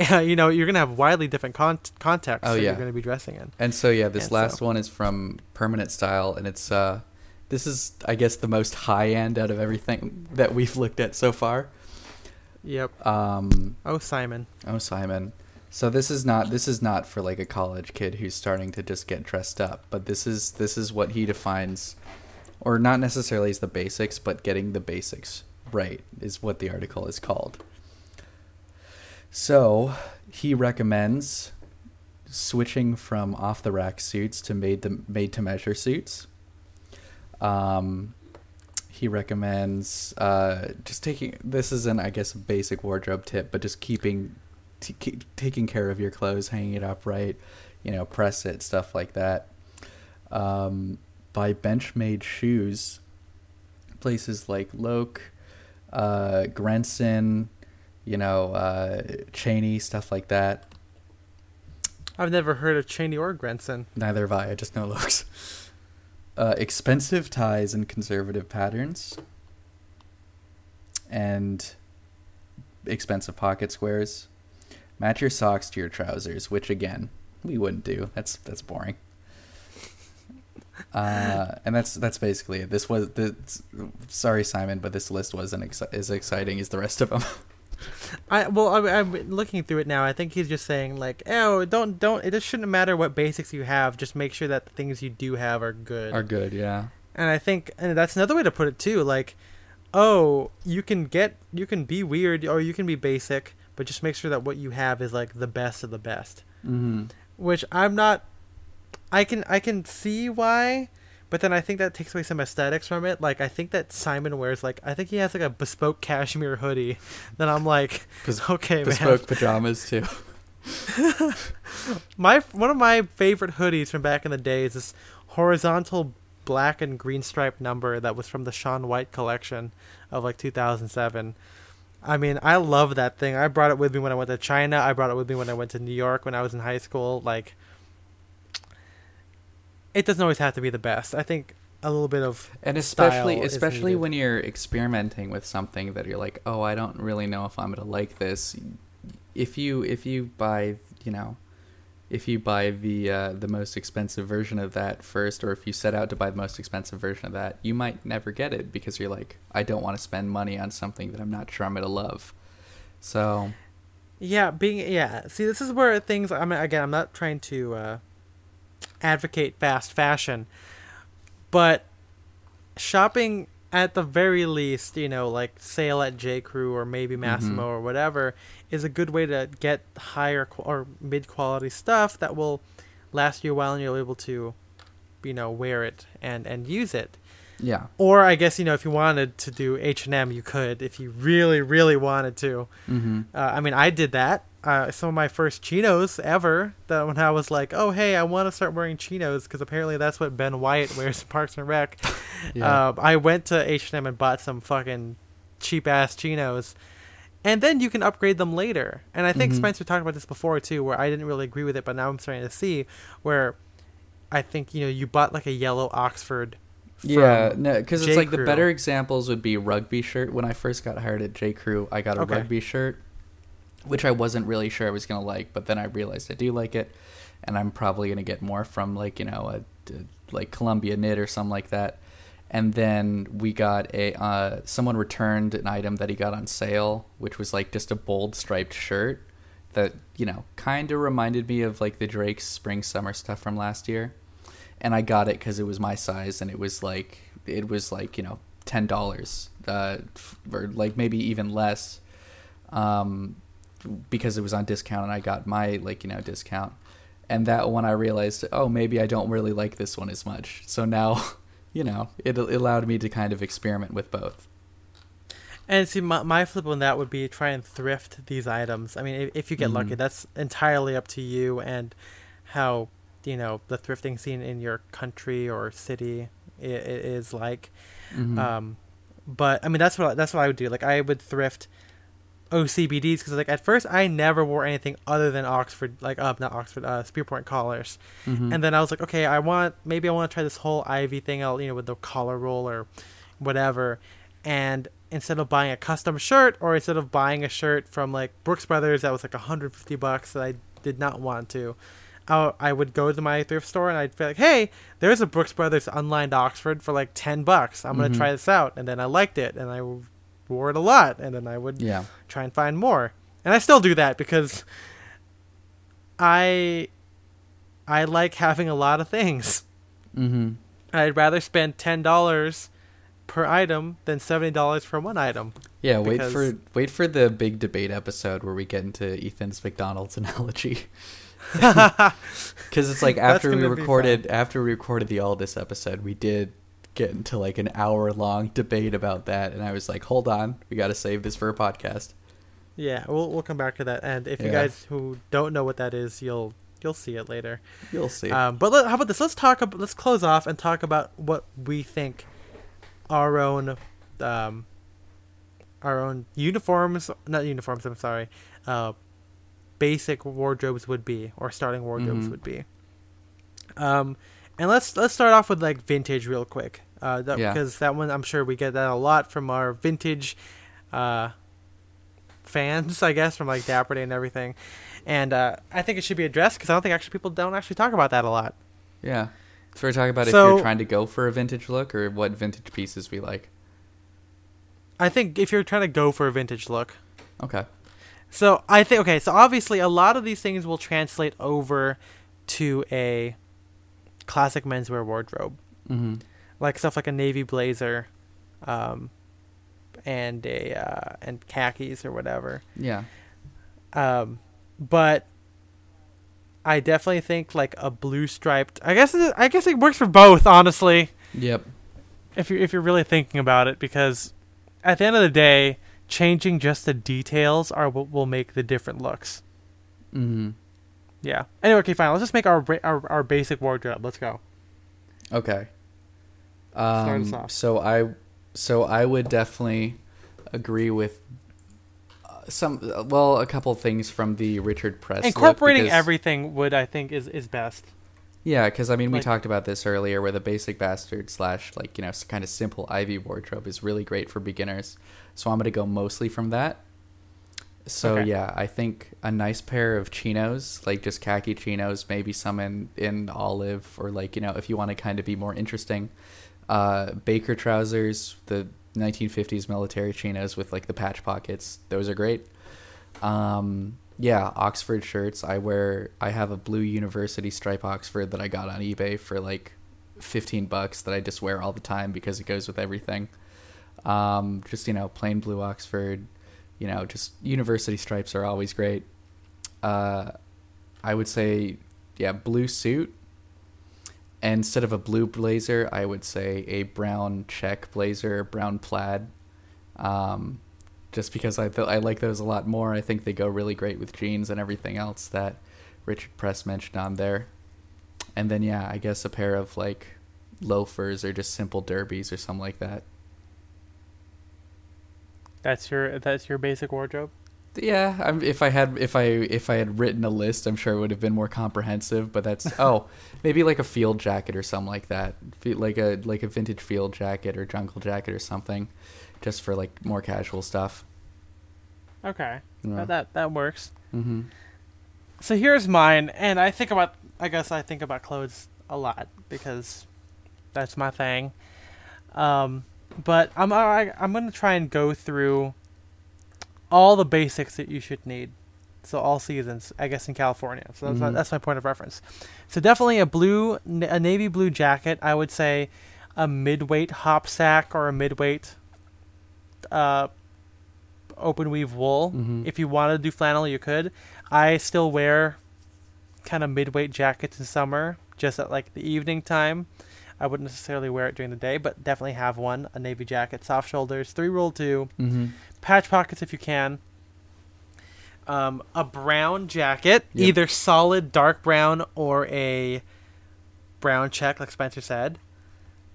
yeah. you know you're gonna have widely different con- contexts Oh, that yeah. you're gonna be dressing in And so yeah, this And last so- one is from Permanent Style, and it's uh, this is I guess the most high end out of everything that we've looked at so far. yep Um, oh simon oh Simon, so this is not this is not for like a college kid who's starting to just get dressed up, but this is this is what he defines, or not necessarily as the basics, but getting the basics right is what the article is called. So he recommends switching from off the rack suits to made to made to measure suits. Um, he recommends uh, just taking this is an I guess basic wardrobe tip, but just keeping t- keep taking care of your clothes, hanging it upright, you know, press it, stuff like that. Um, buy Benchmade shoes, places like Loake, uh, Grenson, you know, uh, Cheaney, stuff like that. i've never heard of cheaney or grenson Neither have I. I just know Loakes. Uh, expensive ties and conservative patterns. And expensive pocket squares. Match your socks to your trousers, which again we wouldn't do. That's that's boring. Uh, and that's that's basically it. This was the sorry Simon, but this list wasn't exci- as exciting as the rest of them. I well, I, I'm looking through it now. I think he's just saying like, oh, don't don't. It just shouldn't matter what basics you have. Just make sure that the things you do have are good. Are good, yeah. And I think, and that's another way to put it too. Like, oh, you can get, you can be weird, or you can be basic, but just make sure that what you have is like the best of the best. Mm-hmm. Which I'm not. I can I can see why, but then I think that takes away some aesthetics from it. Like I think that Simon wears like I think he has like a bespoke cashmere hoodie. Then I'm like, okay, Bespoke man. pajamas too. My one of my favorite hoodies from back in the day is this horizontal black and green striped number that was from the Shaun White collection of like 2007. I mean, I love that thing. I brought it with me when I went to China. I brought it with me when I went to New York when I was in high school. Like, it doesn't always have to be the best. I think a little bit of And especially especially when you're experimenting with something that you're like, "Oh, I don't really know if I'm going to like this." If you if you buy, you know, if you buy the uh, the most expensive version of that first or if you set out to buy the most expensive version of that, you might never get it because you're like, "I don't want to spend money on something that I'm not sure I'm going to love." So, Yeah, being yeah. See, this is where things. I mean, again, I'm not trying to uh, advocate fast fashion, but shopping at the very least, you know, like sale at J Crew or maybe Massimo Mhm. or whatever, is a good way to get higher or mid quality stuff that will last you a while and you'll be able to, you know, wear it and and use it. yeah. Or I guess you know if you wanted to do H and M, you could if you really really wanted to. Mhm. Uh, I mean, I did that. Uh, some of my first chinos ever. That when I was like, "Oh, hey, I want to start wearing chinos," because apparently that's what Ben Wyatt wears in Parks and Rec. Yeah. Uh, I went to H and M and bought some fucking cheap ass chinos, and then you can upgrade them later. And I think Mhm. Spencer talked about this before too, where I didn't really agree with it, but now I'm starting to see where I think you know you bought like a yellow Oxford. Yeah, no, because it's like the better examples would be rugby shirt. When I first got hired at J Crew, I got a Okay. rugby shirt, which I wasn't really sure I was gonna like, but then I realized I do like it, and I'm probably gonna get more from like you know a, a- like Columbia knit or something like that. And then we got a uh, someone returned an item that he got on sale, which was like just a bold striped shirt that you know kind of reminded me of like the Drake's spring summer stuff from last year and I got it because it was my size, and it was like it was like you know ten dollars, uh, or like maybe even less, um, because it was on discount, and I got my like you know discount, and that one I realized, oh maybe I don't really like this one as much, so now, you know, it, it allowed me to kind of experiment with both. And see, my, my flip on that would be try and thrift these items. I mean, if, if you get lucky, Mhm. that's entirely up to you and how you know the thrifting scene in your country or city is like. Mhm. Um, but I mean, that's what that's what I would do. Like, I would thrift OCBDs because like at first I never wore anything other than Oxford, like uh, not Oxford, uh, Spearpoint collars. Mhm. And then I was like, okay, I want maybe I want to try this whole Ivy thing out, you know, with the collar roll or whatever. And instead of buying a custom shirt or instead of buying a shirt from like Brooks Brothers that was like 150 bucks that I did not want to, I, I would go to my thrift store and I'd be like, hey, there's a Brooks Brothers unlined Oxford for like 10 bucks. I'm gonna Mhm. try this out. And then I liked it and I wore it a lot. And then I would yeah. try and find more. And I still do that because I I like having a lot of things. Mm-hmm. I'd rather spend ten dollars per item than seventy dollars for one item. Yeah, wait for wait for the big debate episode where we get into Ethan's McDonald's analogy. Because it's like after we recorded after we recorded the Aldous episode, we did get into like an hour long debate about that, and I was like, "Hold on, we got to save this for a podcast." yeah, we'll we'll come back to that. And if you guys who don't know what that is, you'll you'll see it later. You'll see. Um, but let, how about this? Let's talk. About, let's close off and talk about what we think our own, um, our own uniforms. Not uniforms. I'm sorry. Uh, basic wardrobes would be, or starting wardrobes Mhm. would be. Um, and let's let's start off with like vintage real quick. Uh, that, Yeah. because that one I'm sure we get that a lot from our vintage, uh, fans, I guess, from like Dapper Day and everything. And uh, I think it should be addressed because I don't think actually people don't actually talk about that a lot. Yeah. So we're talking about if you're trying to go for a vintage look or what vintage pieces we like. I think if you're trying to go for a vintage look, Okay. So I think okay, so obviously a lot of these things will translate over to a classic menswear wardrobe, Mm-hmm. Like stuff like a navy blazer, um, and a uh, and khakis or whatever. Yeah. Um, but I definitely think like a blue striped. I guess it, I guess it works for both, honestly. Yep. If you if you're really thinking about it, because at the end of the day, changing just the details are what will make the different looks. Mm-hmm. Yeah. Anyway, okay, fine. Let's just make our our, our basic wardrobe. Let's go. Okay. Start us Um, so I, so I would definitely agree with uh, some. Well, a couple things from the Richard Press. Incorporating because- everything would I think is is best. Yeah, because I mean, we talked about this earlier, where the basic bastard slash like you know kind of simple ivy wardrobe is really great for beginners. So I'm gonna go mostly from that. So Okay. yeah, I think a nice pair of chinos, like just khaki chinos, maybe some in in olive, or like you know if you want to kind of be more interesting, uh, Baker trousers, the 1950s military chinos with like the patch pockets, those are great. Um, yeah, Oxford shirts. I wear. I have a blue university stripe Oxford that I got on eBay for like fifteen bucks that I just wear all the time because it goes with everything. Um, just you know, plain blue Oxford. You know, just university stripes are always great. Uh, I would say, yeah, blue suit. And instead of a blue blazer, I would say a brown check blazer, brown plaid. Um, just because I th- I like those a lot more. I think they go really great with jeans and everything else that Richard Press mentioned on there. And then yeah, I guess a pair of like loafers or just simple derbies or something like that. That's your that's your basic wardrobe. Yeah, I'm, if I had if I if I had written a list, I'm sure it would have been more comprehensive. But that's oh, maybe like a field jacket or something like that, like a like a vintage field jacket or jungle jacket or something, just for like more casual stuff. Okay, Yeah. that, that that works. Mm-hmm. So here's mine, and I think about I guess I think about clothes a lot because that's my thing. Um, but I'm I, I'm gonna try and go through all the basics that you should need. So all seasons, I guess in California. So that's, my, Mhm. that's my point of reference. So definitely a blue, a navy blue jacket. I would say a midweight hop sack or a midweight uh, open weave wool. Mhm. If you wanted to do flannel, you could. I still wear kind of midweight jackets in summer, just at like the evening time. I wouldn't necessarily wear it during the day, but definitely have one. A navy jacket, soft shoulders, three roll two, Mm-hmm. Patch pockets if you can. Um, a brown jacket, Yep. either solid dark brown or a brown check, like Spencer said,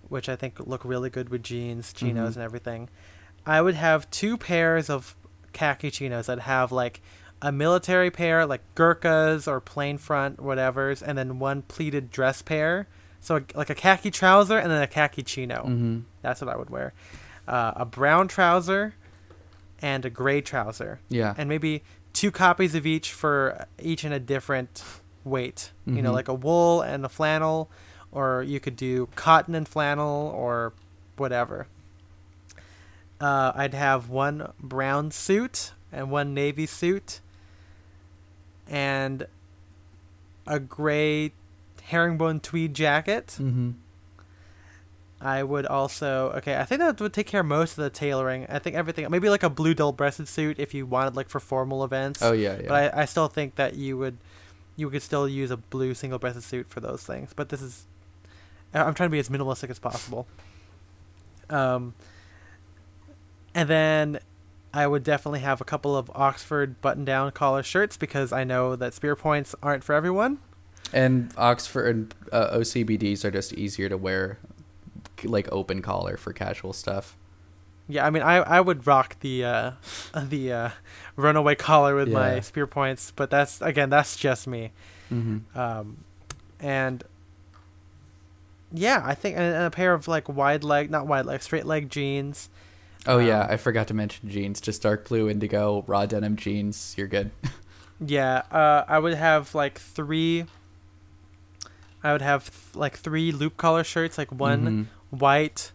which I think look really good with jeans, chinos, Mhm. and everything. I would have two pairs of khaki chinos. I'd have like a military pair, like Gurkhas or plain front, whatever's, and then one pleated dress pair. So like a khaki trouser and then a khaki chino. Mm-hmm. That's what I would wear. Uh, a brown trouser and a gray trouser, Yeah. and maybe two copies of each for each in a different weight. You know, Mhm. like a wool and a flannel, or you could do cotton and flannel, or whatever. Uh, I'd have one brown suit and one navy suit, and a gray herringbone tweed jacket. Mm-hmm. I would also okay. I think that would take care of most of the tailoring. I think everything, maybe like a blue double-breasted suit if you wanted like for formal events. Oh yeah, yeah. But I, I still think that you would, you could still use a blue single-breasted suit for those things. But this is, I'm trying to be as minimalistic as possible. Um. And then, I would definitely have a couple of Oxford button-down collar shirts because I know that spear points aren't for everyone. and Oxford uh, OCBDs are just easier to wear, like open collar for casual stuff. Yeah, I mean, I I would rock the uh, the uh, runaway collar with my spear points, but that's again, that's just me. Mm-hmm. Um, and yeah, I think and, and a pair of like wide leg, not wide leg, straight leg jeans. Oh yeah, Um, I forgot to mention jeans. Just dark blue, indigo, raw denim jeans. You're good. Yeah, uh, I would have like three. I would have like three loop collar shirts, like one Mhm. White,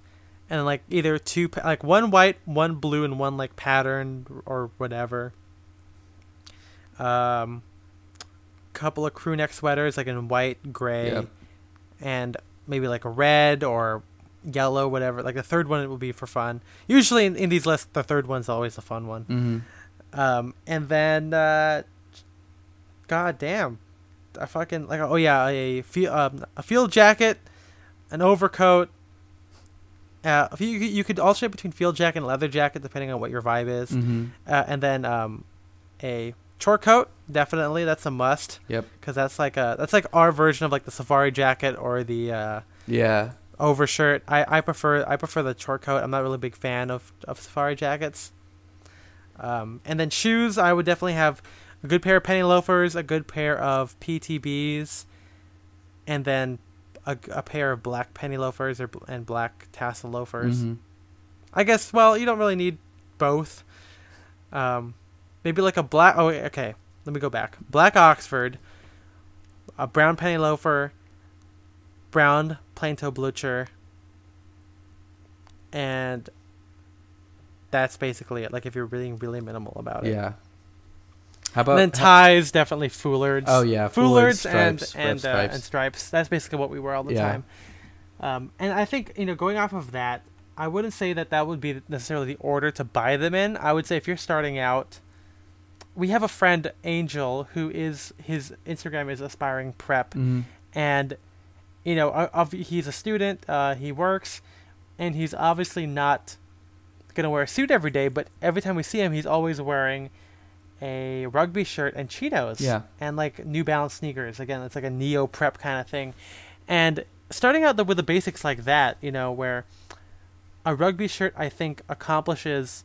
and like either two, like one white, one blue, and one like pattern or whatever. Um, couple of crew neck sweaters, like in white, gray, Yep. and maybe like a red or yellow, whatever. Like the third one it will be for fun. Usually in, in these lists, the third one's always a fun one. Mhm. Um, and then, uh, god damn, I fucking like oh yeah, a field um, a field jacket, an overcoat. Uh, you you could alternate between field jacket and leather jacket depending on what your vibe is, Mhm. uh, and then um, a chore coat definitely that's a must Yep. because that's like a that's like our version of like the safari jacket or the uh, Yeah. overshirt. I, I prefer I prefer the short coat. I'm not really a big fan of, of safari jackets. Um, and then shoes, I would definitely have a good pair of penny loafers, a good pair of PTBs, and then a, a pair of black penny loafers or and black tassel loafers. Mhm. I guess well, you don't really need both. Um, maybe like a black. Oh, okay. Let me go back. Black Oxford, a brown penny loafer, brown plain toe blucher, and that's basically it. Like if you're really really minimal about it. Yeah. How And then ties, definitely foulards. Oh yeah, Foulards foulards, and stripes, and red uh, and stripes. That's basically what we wear all the Yeah. time. Um, and I think you know, going off of that, I wouldn't say that that would be necessarily the order to buy them in. I would say if you're starting out, we have a friend Angel who is his Instagram is aspiring prep, Mhm. and you know, of, he's a student. Uh, he works, and he's obviously not gonna wear a suit every day. But every time we see him, he's always wearing a rugby shirt and chinos Yeah. and like New Balance sneakers. Again, it's like a neo prep kind of thing. And starting out the, with the basics like that, you know, where a rugby shirt I think accomplishes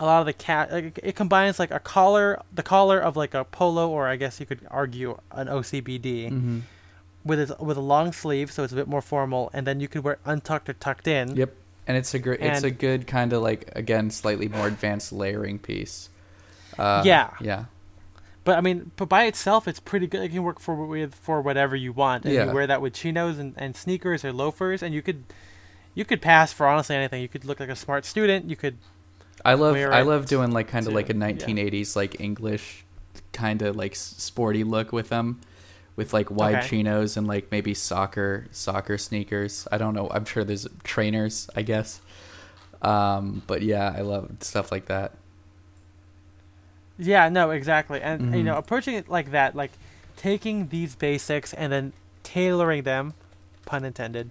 a lot of the cat. Like, it combines like a collar, the collar of like a polo, or I guess you could argue an OCBD Mhm. with its, with a long sleeve, so it's a bit more formal, and then you could wear untucked or tucked in. Yep. And it's a great. It's a good kind of like again slightly more advanced layering piece. Uh, Yeah. Yeah. But I mean, but by itself, it's pretty good. It can work for with for whatever you want, and Yeah. you wear that with chinos and, and sneakers or loafers, and you could you could pass for honestly anything. You could look like a smart student. You could I love I love doing like kind of like a yeah. 1980s like English kind of like sporty look with them with like wide Okay. chinos and like maybe soccer soccer sneakers. I don't know. I'm sure there's trainers, I guess. Um but yeah, I love stuff like that. Yeah, no, exactly. And you Mhm. know, approaching it like that, like taking these basics and then tailoring them, pun intended,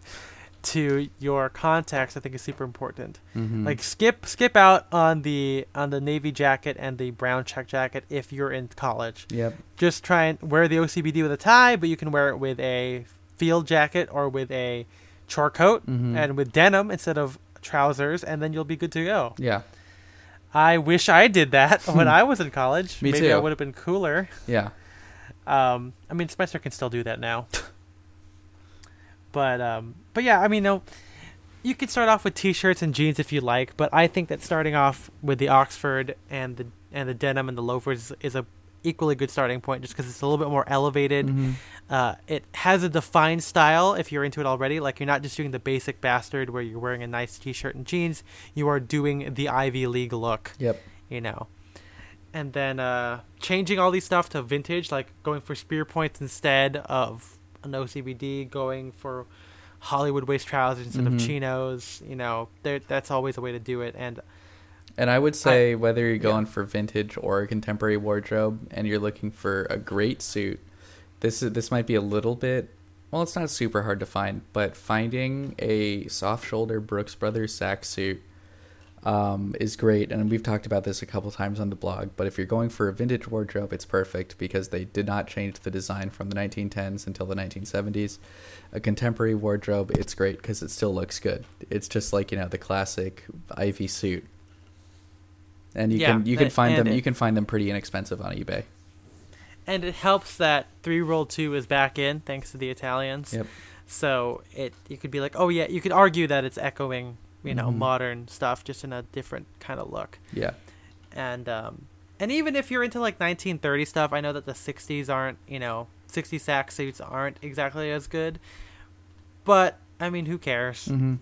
to your context, I think is super important. Mhm. Like skip skip out on the on the navy jacket and the brown check jacket if you're in college. Yep. Just try and wear the OCBD with a tie, but you can wear it with a field jacket or with a chore coat Mhm. and with denim instead of trousers, and then you'll be good to go. Yeah. I wish I did that when I was in college. Me Maybe I would have been cooler. Yeah. Um, I mean, Spencer can still do that now. but um, but yeah, I mean, no, you could start off with t-shirts and jeans if you like, but I think that starting off with the Oxford and the and the denim and the loafers is a equally good starting point, just because it's a little bit more elevated. Mhm. Uh, it has a defined style if you're into it already. Like you're not just doing the basic bastard where you're wearing a nice t-shirt and jeans. You are doing the Ivy League look Yep. you know. And then uh, changing all these stuff to vintage, like going for spear points instead of an OCBD, going for Hollywood waist trousers instead Mhm. of chinos. You know, that's always a way to do it. And And I would say whether you're going for vintage or a contemporary wardrobe and you're looking for a great suit, this is this might be a little bit well, it's not super hard to find, but finding a soft shoulder Brooks Brothers sack suit um, is great. And we've talked about this a couple times on the blog. But if you're going for a vintage wardrobe, it's perfect because they did not change the design from the 1910s until the 1970s. A contemporary wardrobe, it's great because it still looks good. It's just like you know the classic Ivy suit and you Yeah, can you can find them it- you can find them pretty inexpensive on eBay. and it helps that three roll two is back in thanks to the Italians. Yep. So it you could be like, oh yeah, you could argue that it's echoing you know, Mhm. modern stuff, just in a different kind of look. Yeah. And um, and even if you're into like 1930 stuff, I know that the 60s aren't, you know, 60 sack suits aren't exactly as good. But I mean, who cares? Mm-hmm.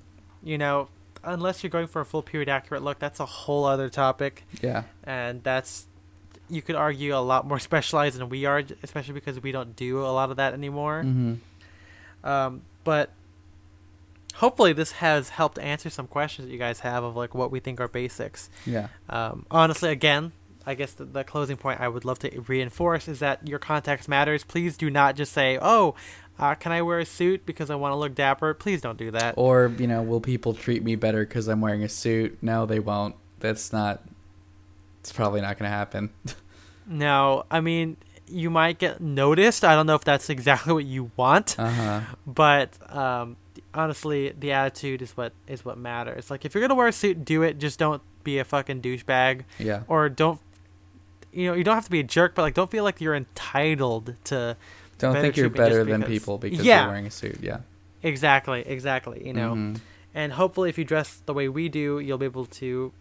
You know, unless you're going for a full period accurate look, that's a whole other topic, Yeah. and that's you could argue a lot more specialized than we are, especially because we don't do a lot of that anymore. Mm-hmm. Um, but hopefully, this has helped answer some questions that you guys have of like what we think are basics. Yeah. Um, honestly, again, I guess the, the closing point I would love to reinforce is that your context matters. Please do not just say, "Oh, uh, can I wear a suit because I want to look dapper?" Please don't do that. Or you know, will people treat me better because I'm wearing a suit? No, they won't. That's not. It's probably not going to happen. No, I mean you might get noticed. I don't know if that's exactly what you want, Uh huh. but um, honestly, the attitude is what is what matters. Like if you're gonna wear a suit, do it. Just don't be a fucking douchebag, Yeah. or don't. You know, you don't have to be a jerk, but like, don't feel like you're entitled to. Don't better think you're better than because- people because Yeah. you're wearing a suit. Yeah. Exactly, exactly. You know, Mhm. and hopefully, if you dress the way we do, you'll be able to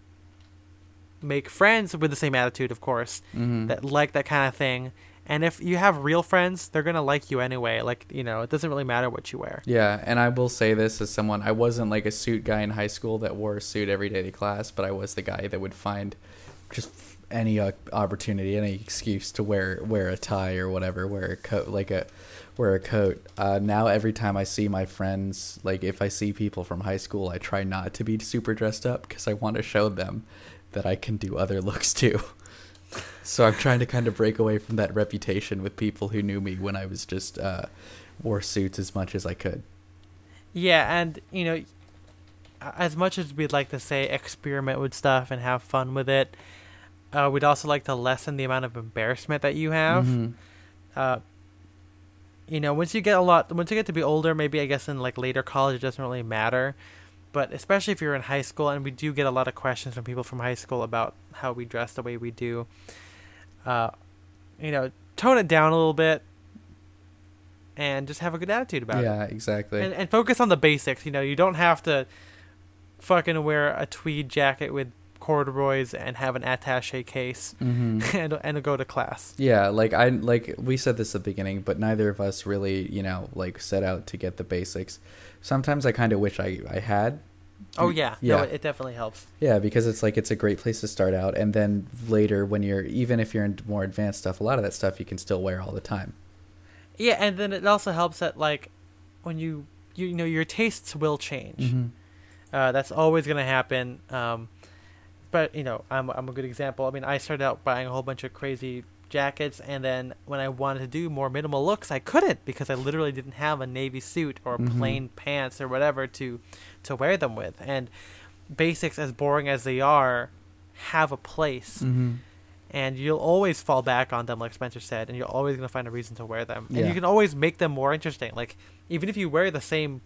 make friends with the same attitude, of course, Mhm. that like that kind of thing. And if you have real friends, they're gonna like you anyway. Like you know, it doesn't really matter what you wear. Yeah, and I will say this as someone I wasn't like a suit guy in high school that wore a suit every day to class, but I was the guy that would find just any uh, opportunity, any excuse to wear wear a tie or whatever, wear a coat like a wear a coat. Uh, now every time I see my friends, like if I see people from high school, I try not to be super dressed up because I want to show them that I can do other looks too. So I'm trying to kind of break away from that reputation with people who knew me when I was just uh, wore suits as much as I could. Yeah, and you know, as much as we'd like to say experiment with stuff and have fun with it, uh, we'd also like to lessen the amount of embarrassment that you have. Mhm. Uh, you know, once you get a lot, once you get to be older, maybe I guess in like later college, it doesn't really matter. But especially if you're in high school, and we do get a lot of questions from people from high school about how we dress the way we do. Uh, you know, tone it down a little bit, and just have a good attitude about it Yeah, exactly. and, and focus on the basics. You know, you don't have to fucking wear a tweed jacket with corduroys and have an attache case hmm and and go to class. Yeah, like I like we said this at the beginning, but neither of us really, you know, like set out to get the basics. Sometimes I kind of wish I I had. Oh yeah, Yeah. it, it definitely helps. Yeah, because it's like it's a great place to start out, and then later when you're even if you're in more advanced stuff, a lot of that stuff you can still wear all the time. Yeah, and then it also helps that like when you you, you know your tastes will change. Mm-hmm. Uh, that's always gonna happen. Um, but you know, I'm I'm a good example. I mean, I started out buying a whole bunch of crazy jackets, and then when I wanted to do more minimal looks, I couldn't because I literally didn't have a navy suit or Mhm. plain pants or whatever to to wear them with. And basics, as boring as they are, have a place, Mm-hmm. and you'll always fall back on them, like Spencer said, and you're always gonna find a reason to wear them, and you can always make them more interesting. Like even if you wear the same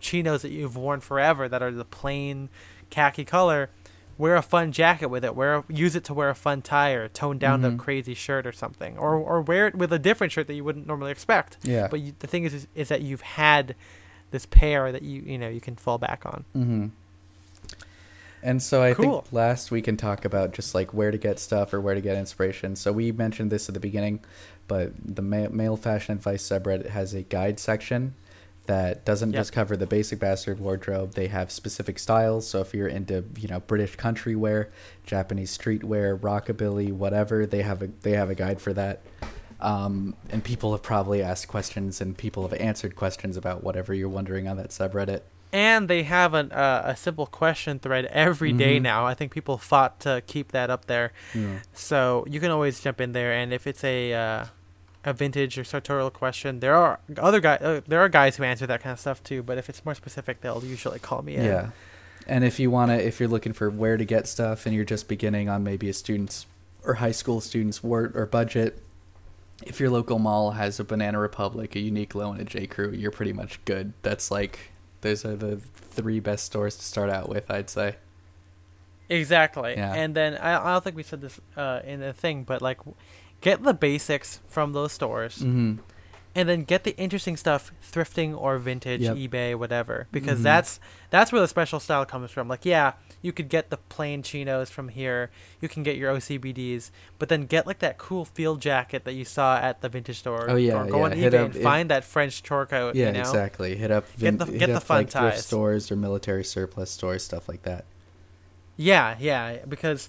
chinos that you've worn forever that are the plain khaki color, wear a fun jacket with it. Wear a, use it to wear a fun tie or tone down Mhm. the crazy shirt or something, or or wear it with a different shirt that you wouldn't normally expect. Yeah. But you, the thing is, is, is that you've had this pair that you you know you can fall back on. Mm-hmm. And so I Cool. think last we can talk about just like where to get stuff or where to get inspiration. So we mentioned this at the beginning, but the ma- male fashion advice subreddit has a guide section that doesn't Yep. just cover the basic bastard wardrobe. They have specific styles. So if you're into you know British country wear, Japanese streetwear, rockabilly, whatever, they have a they have a guide for that. Um, and people have probably asked questions and people have answered questions about whatever you're wondering on that subreddit. And they have an, uh, a simple question thread every day Mhm. now. I think people fought to keep that up there. Yeah. So you can always jump in there, and if it's a uh, a vintage or sartorial question, there are other guys. Uh, there are guys who answer that kind of stuff too. But if it's more specific, they'll usually call me in. Yeah. And if you want to, if you're looking for where to get stuff and you're just beginning on maybe a student's or high school student's word or budget, if your local mall has a Banana Republic, a Uniqlo, and a J. Crew, you're pretty much good. That's like, those are the three best stores to start out with, I'd say. Exactly. Yeah. And then I, I don't think we said this uh, in the thing, but like, get the basics from those stores, Mm-hmm. and then get the interesting stuff thrifting or vintage, Yep. eBay, whatever, because Mhm. that's that's where the special style comes from. Like, yeah, you could get the plain chinos from here, you can get your OCBDs, but then get like that cool field jacket that you saw at the vintage store. Oh, yeah, or go yeah, on hit eBay up and find that French chore coat. Yeah, you know? exactly. Hit up Get the- hit get the fun like thrift ties. stores or military surplus stores, stuff like that. Yeah, yeah, because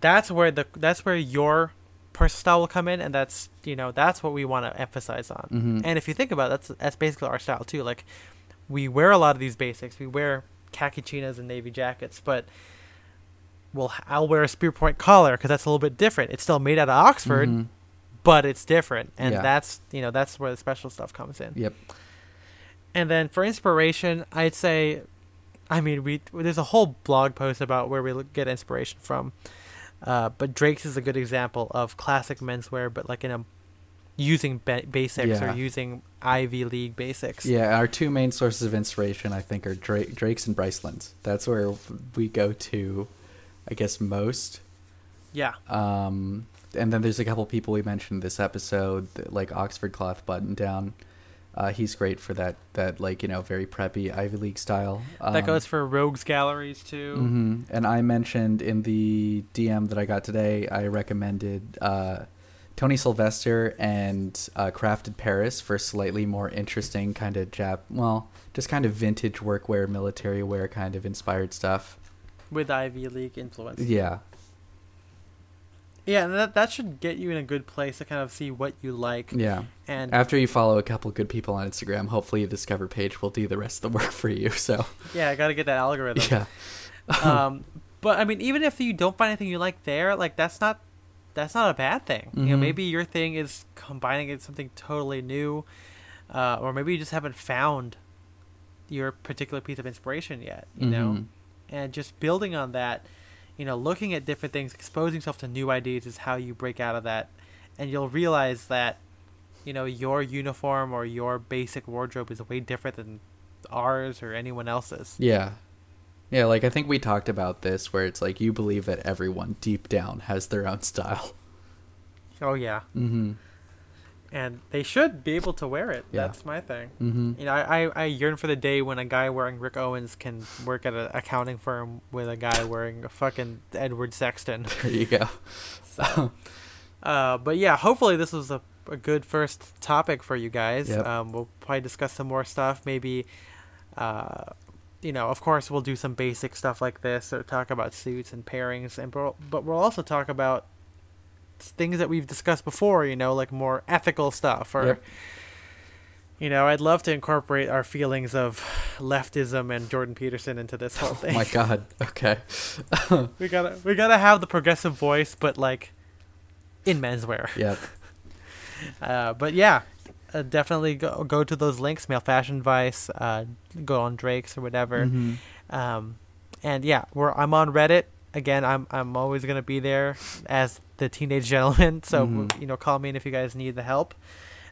that's where the that's where your personal style will come in, and that's you know that's what we want to emphasize on. Mhm. And if you think about it, that's that's basically our style too. Like we wear a lot of these basics. We wear khaki chinos and navy jackets, but well, I'll wear a spear point collar because that's a little bit different. It's still made out of Oxford, Mhm. but it's different, and Yeah. that's you know that's where the special stuff comes in. Yep. And then for inspiration, I'd say, I mean, we there's a whole blog post about where we get inspiration from, uh, but Drake's is a good example of classic menswear, but like in a using ba- basics Yeah. or using Ivy League basics. Yeah, our two main sources of inspiration, I think, are Drake, Drake's and Bryceland's. That's where we go to, I guess, most. Yeah. Um, and then there's a couple people we mentioned this episode, like Oxford Cloth Button Down. Uh, he's great for that, that like you know, very preppy Ivy League style. that Um, goes for Rogues Galleries too. hmm And I mentioned in the DM that I got today, I recommended uh, Tony Sylvester and uh, Crafted Paris for slightly more interesting kind of Jap, well, just kind of vintage workwear, military wear kind of inspired stuff. With Ivy League influence. Yeah, Yeah, that that should get you in a good place to kind of see what you like. yeah. And After you follow a couple good people on Instagram, hopefully the Discover page will do the rest of the work for you. So yeah, I got to get that algorithm. yeah, um, but I mean, even if you don't find anything you like there, like that's not that's not a bad thing. You know, Mhm. maybe your thing is combining it something totally new, uh, or maybe you just haven't found your particular piece of inspiration yet. You know, Mhm. and just building on that, you know, looking at different things, exposing yourself to new ideas is how you break out of that, and you'll realize that, you know, your uniform or your basic wardrobe is way different than ours or anyone else's. yeah, yeah. Like I think we talked about this, where it's like you believe that everyone deep down has their own style. Oh yeah. Mm-hmm. And they should be able to wear it. Yeah. That's my thing. Mm-hmm. You know, I, I, I yearn for the day when a guy wearing Rick Owens can work at an accounting firm with a guy wearing a fucking Edward Sexton. There you go. So, uh, but yeah, hopefully this was a, a good first topic for you guys. Yep. Um, we'll probably discuss some more stuff. Maybe, uh, you know, of course, we'll do some basic stuff like this or talk about suits and pairings, and but but we'll also talk about things that we've discussed before. You know, like more ethical stuff or. Yep. You know, I'd love to incorporate our feelings of leftism and Jordan Peterson into this whole thing. Oh my god. Okay. we gotta we gotta have the progressive voice, but like in menswear. Yep. Uh, but yeah, uh, definitely go go to those links, male fashion advice. Uh, go on Drake's or whatever. Mhm. Um, and yeah, we're I'm on Reddit again. I'm I'm always gonna be there as the teenage gentleman. So Mhm. you know, call me in if you guys need the help.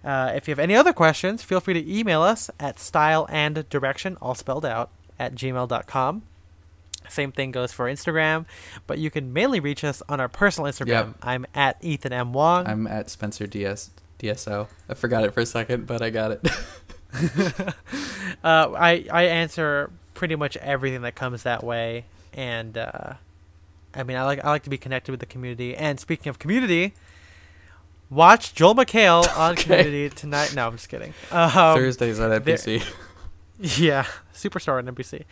Uh, if you have any other questions, feel free to email us at style and direction, all spelled out, at gmail.com. Same thing goes for Instagram, but you can mainly reach us on our personal Instagram. Yep. I'm at Ethan M. Wong. I'm at Spencer DS DSO. I forgot it for a second, but I got it. uh, I I answer pretty much everything that comes that way, and uh, I mean I like I like to be connected with the community. And speaking of community, watch Joel McHale on Okay. Community tonight. No, I'm just kidding. Um, Thursdays on NBC. Yeah, superstar on NBC.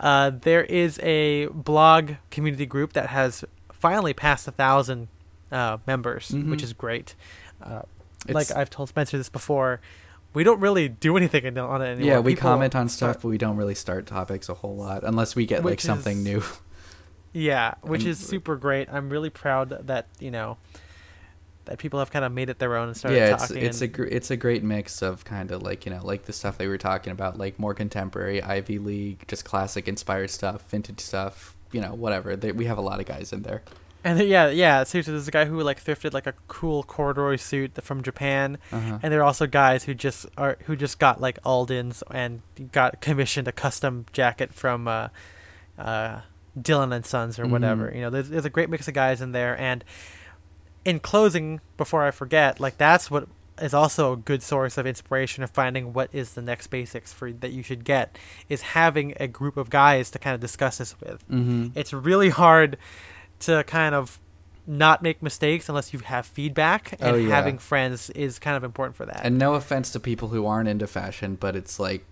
Uh, there is a blog community group that has finally passed a thousand uh, members, Mhm. which is great. Uh, like I've told Spencer this before, we don't really do anything on it anymore. yeah, we People comment on stuff, start- but we don't really start topics a whole lot unless we get like something is- new. Yeah, which is super great. I'm really proud that you know that people have kind of made it their own and started yeah, it's talking. it's a gr- it's a great mix of kind of like you know like the stuff we were talking about, like more contemporary Ivy League, just classic inspired stuff, vintage stuff, you know, whatever. They, we have a lot of guys in there. and then, yeah, yeah. Seriously, there's a guy who like thrifted like a cool corduroy suit from Japan. Uh-huh. and there are also guys who just are who just got like Alden's and got commissioned a custom jacket from uh, uh, Dylan and Sons or whatever. Mhm. You know, there's there's a great mix of guys in there. And in closing, before I forget, like that's what is also a good source of inspiration of finding what is the next basics for that you should get is having a group of guys to kind of discuss this with. Mm-hmm. It's really hard to kind of not make mistakes unless you have feedback and Oh, yeah. having friends is kind of important for that. And no offense to people who aren't into fashion, but it's like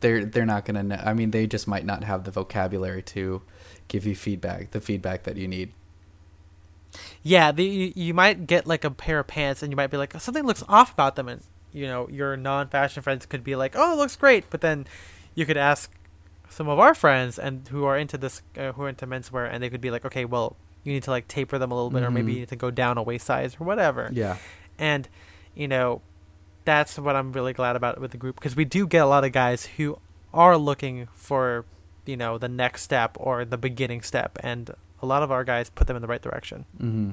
they're they're not gonna. Know, I mean, they just might not have the vocabulary to give you feedback, the feedback that you need. Yeah, the, you, you might get like a pair of pants and you might be like something looks off about them and you know your non-fashion friends could be like oh it looks great but then you could ask some of our friends and who are into this uh, who are into menswear and they could be like okay well you need to like taper them a little bit or maybe Mhm. you need to go down a waist size or whatever Yeah. and you know that's what i'm really glad about with the group because we do get a lot of guys who are looking for you know the next step or the beginning step and a lot of our guys put them in the right direction Mm-hmm.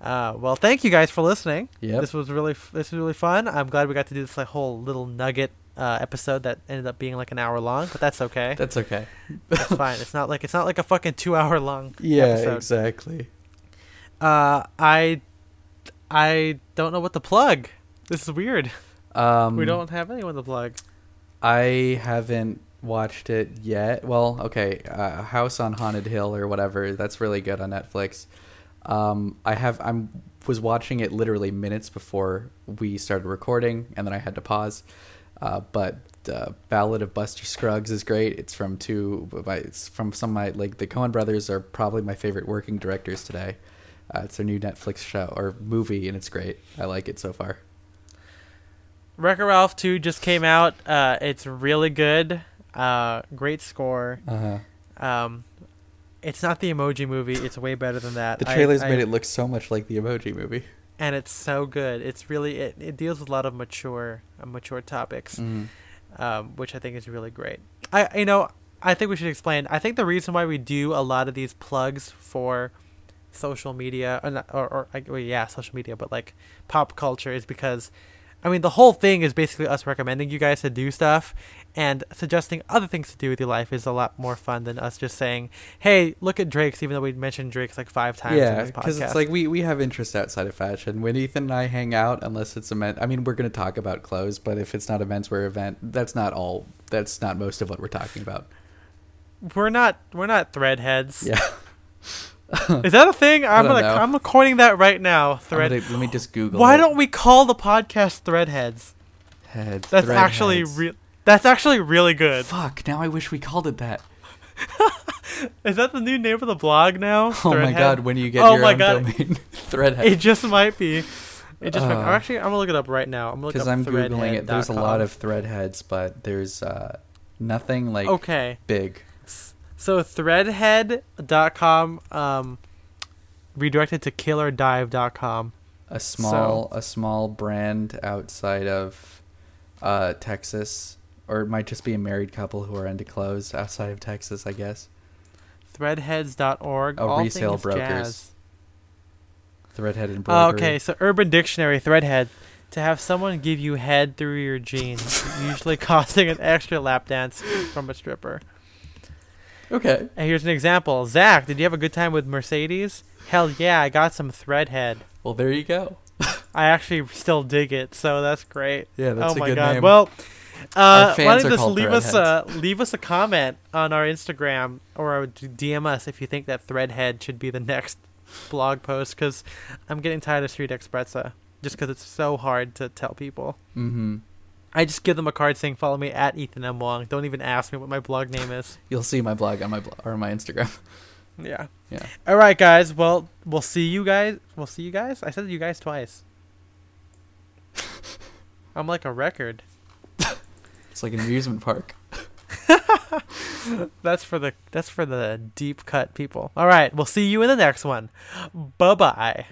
uh, well, thank you guys for listening. Yep. This was really f- this was really fun. I'm glad we got to do this like whole little nugget uh, episode that ended up being like an hour long, but that's okay. That's okay. that's fine. It's not like it's not like a fucking two hour long Yeah, episode. exactly. Uh, I I don't know what to plug. This is weird. Um, we don't have anyone to plug. I haven't watched it yet. Well, okay, uh, House on Haunted Hill or whatever. That's really good on Netflix. Um, I have. I'm was watching it literally minutes before we started recording, and then I had to pause. Uh, but uh, Ballad of Buster Scruggs is great. It's from two. It's from some of my like the Coen brothers are probably my favorite working directors today. Uh, it's their new Netflix show or movie, and it's great. I like it so far. Wreck-It Ralph 2 just came out. Uh, it's really good. Uh, great score. Uh-huh. Um, it's not the Emoji Movie. It's way better than that. The trailers I- made it look so much like the Emoji Movie. and it's so good. It's really it, it deals with a lot of mature uh, mature topics, Mm. um, which I think is really great. I you know I think we should explain. I think the reason why we do a lot of these plugs for social media or not- or, or well, yeah social media, but like pop culture is because. I mean, the whole thing is basically us recommending you guys to do stuff, and suggesting other things to do with your life is a lot more fun than us just saying, "Hey, look at Drake's," even though we mentioned Drake's like five times in Yeah, this because podcast. it's like we, we have interests outside of fashion. When Ethan and I hang out, unless it's a men, I mean, we're going to talk about clothes, but if it's not a menswear event, that's not all. That's not most of what we're talking about. we're not we're not threadheads. Yeah. Is that a thing? I'm gonna know. I'm coining that right now. Thread. gonna- let me just Google. Why it. don't we call the podcast Threadheads? Heads, That's thread actually real. That's actually really good. Fuck! Now I wish we called it that. Is that the new name of the blog now? Oh my god! When you get Oh your my own God. domain, threadhead. It just might be. It just. might, Uh, or actually, I'm gonna look it up right now. I'm gonna Because I'm googling it. There's a lot of threadheads, but there's uh, nothing like Okay, big. so threadhead.com um, redirected to killerdive.com. a small a small brand outside of uh, Texas, or it might just be a married couple who are into clothes outside of Texas, I guess. Threadheads.org. Oh, all resale things brokers. jazz. Threadhead and Oh, okay, so Urban Dictionary Threadhead. To have someone give you head through your jeans, usually costing an extra lap dance from a stripper. Okay. And here's an example. Zach, did you have a good time with Mercedes? Hell yeah, I got some Threadhead. Well, there you go. I actually still dig it, so that's great. Yeah, that's oh a my good god. name. Well, uh, why don't you just leave us a leave us a comment on our Instagram or DM us if you think that Threadhead should be the next blog post because I'm getting tired of Street x Sprezza just because it's so hard to tell people. mm-hmm. I just give them a card saying follow me at Ethan M Wong. Don't even ask me what my blog name is. You'll see my blog on my blog or my Instagram. Yeah. Yeah. All right, guys. Well, we'll see you guys. We'll see you guys. I said you guys twice. I'm like a record. It's like an amusement park. That's for the that's for the deep cut people. All right, we'll see you in the next one. Bye bye.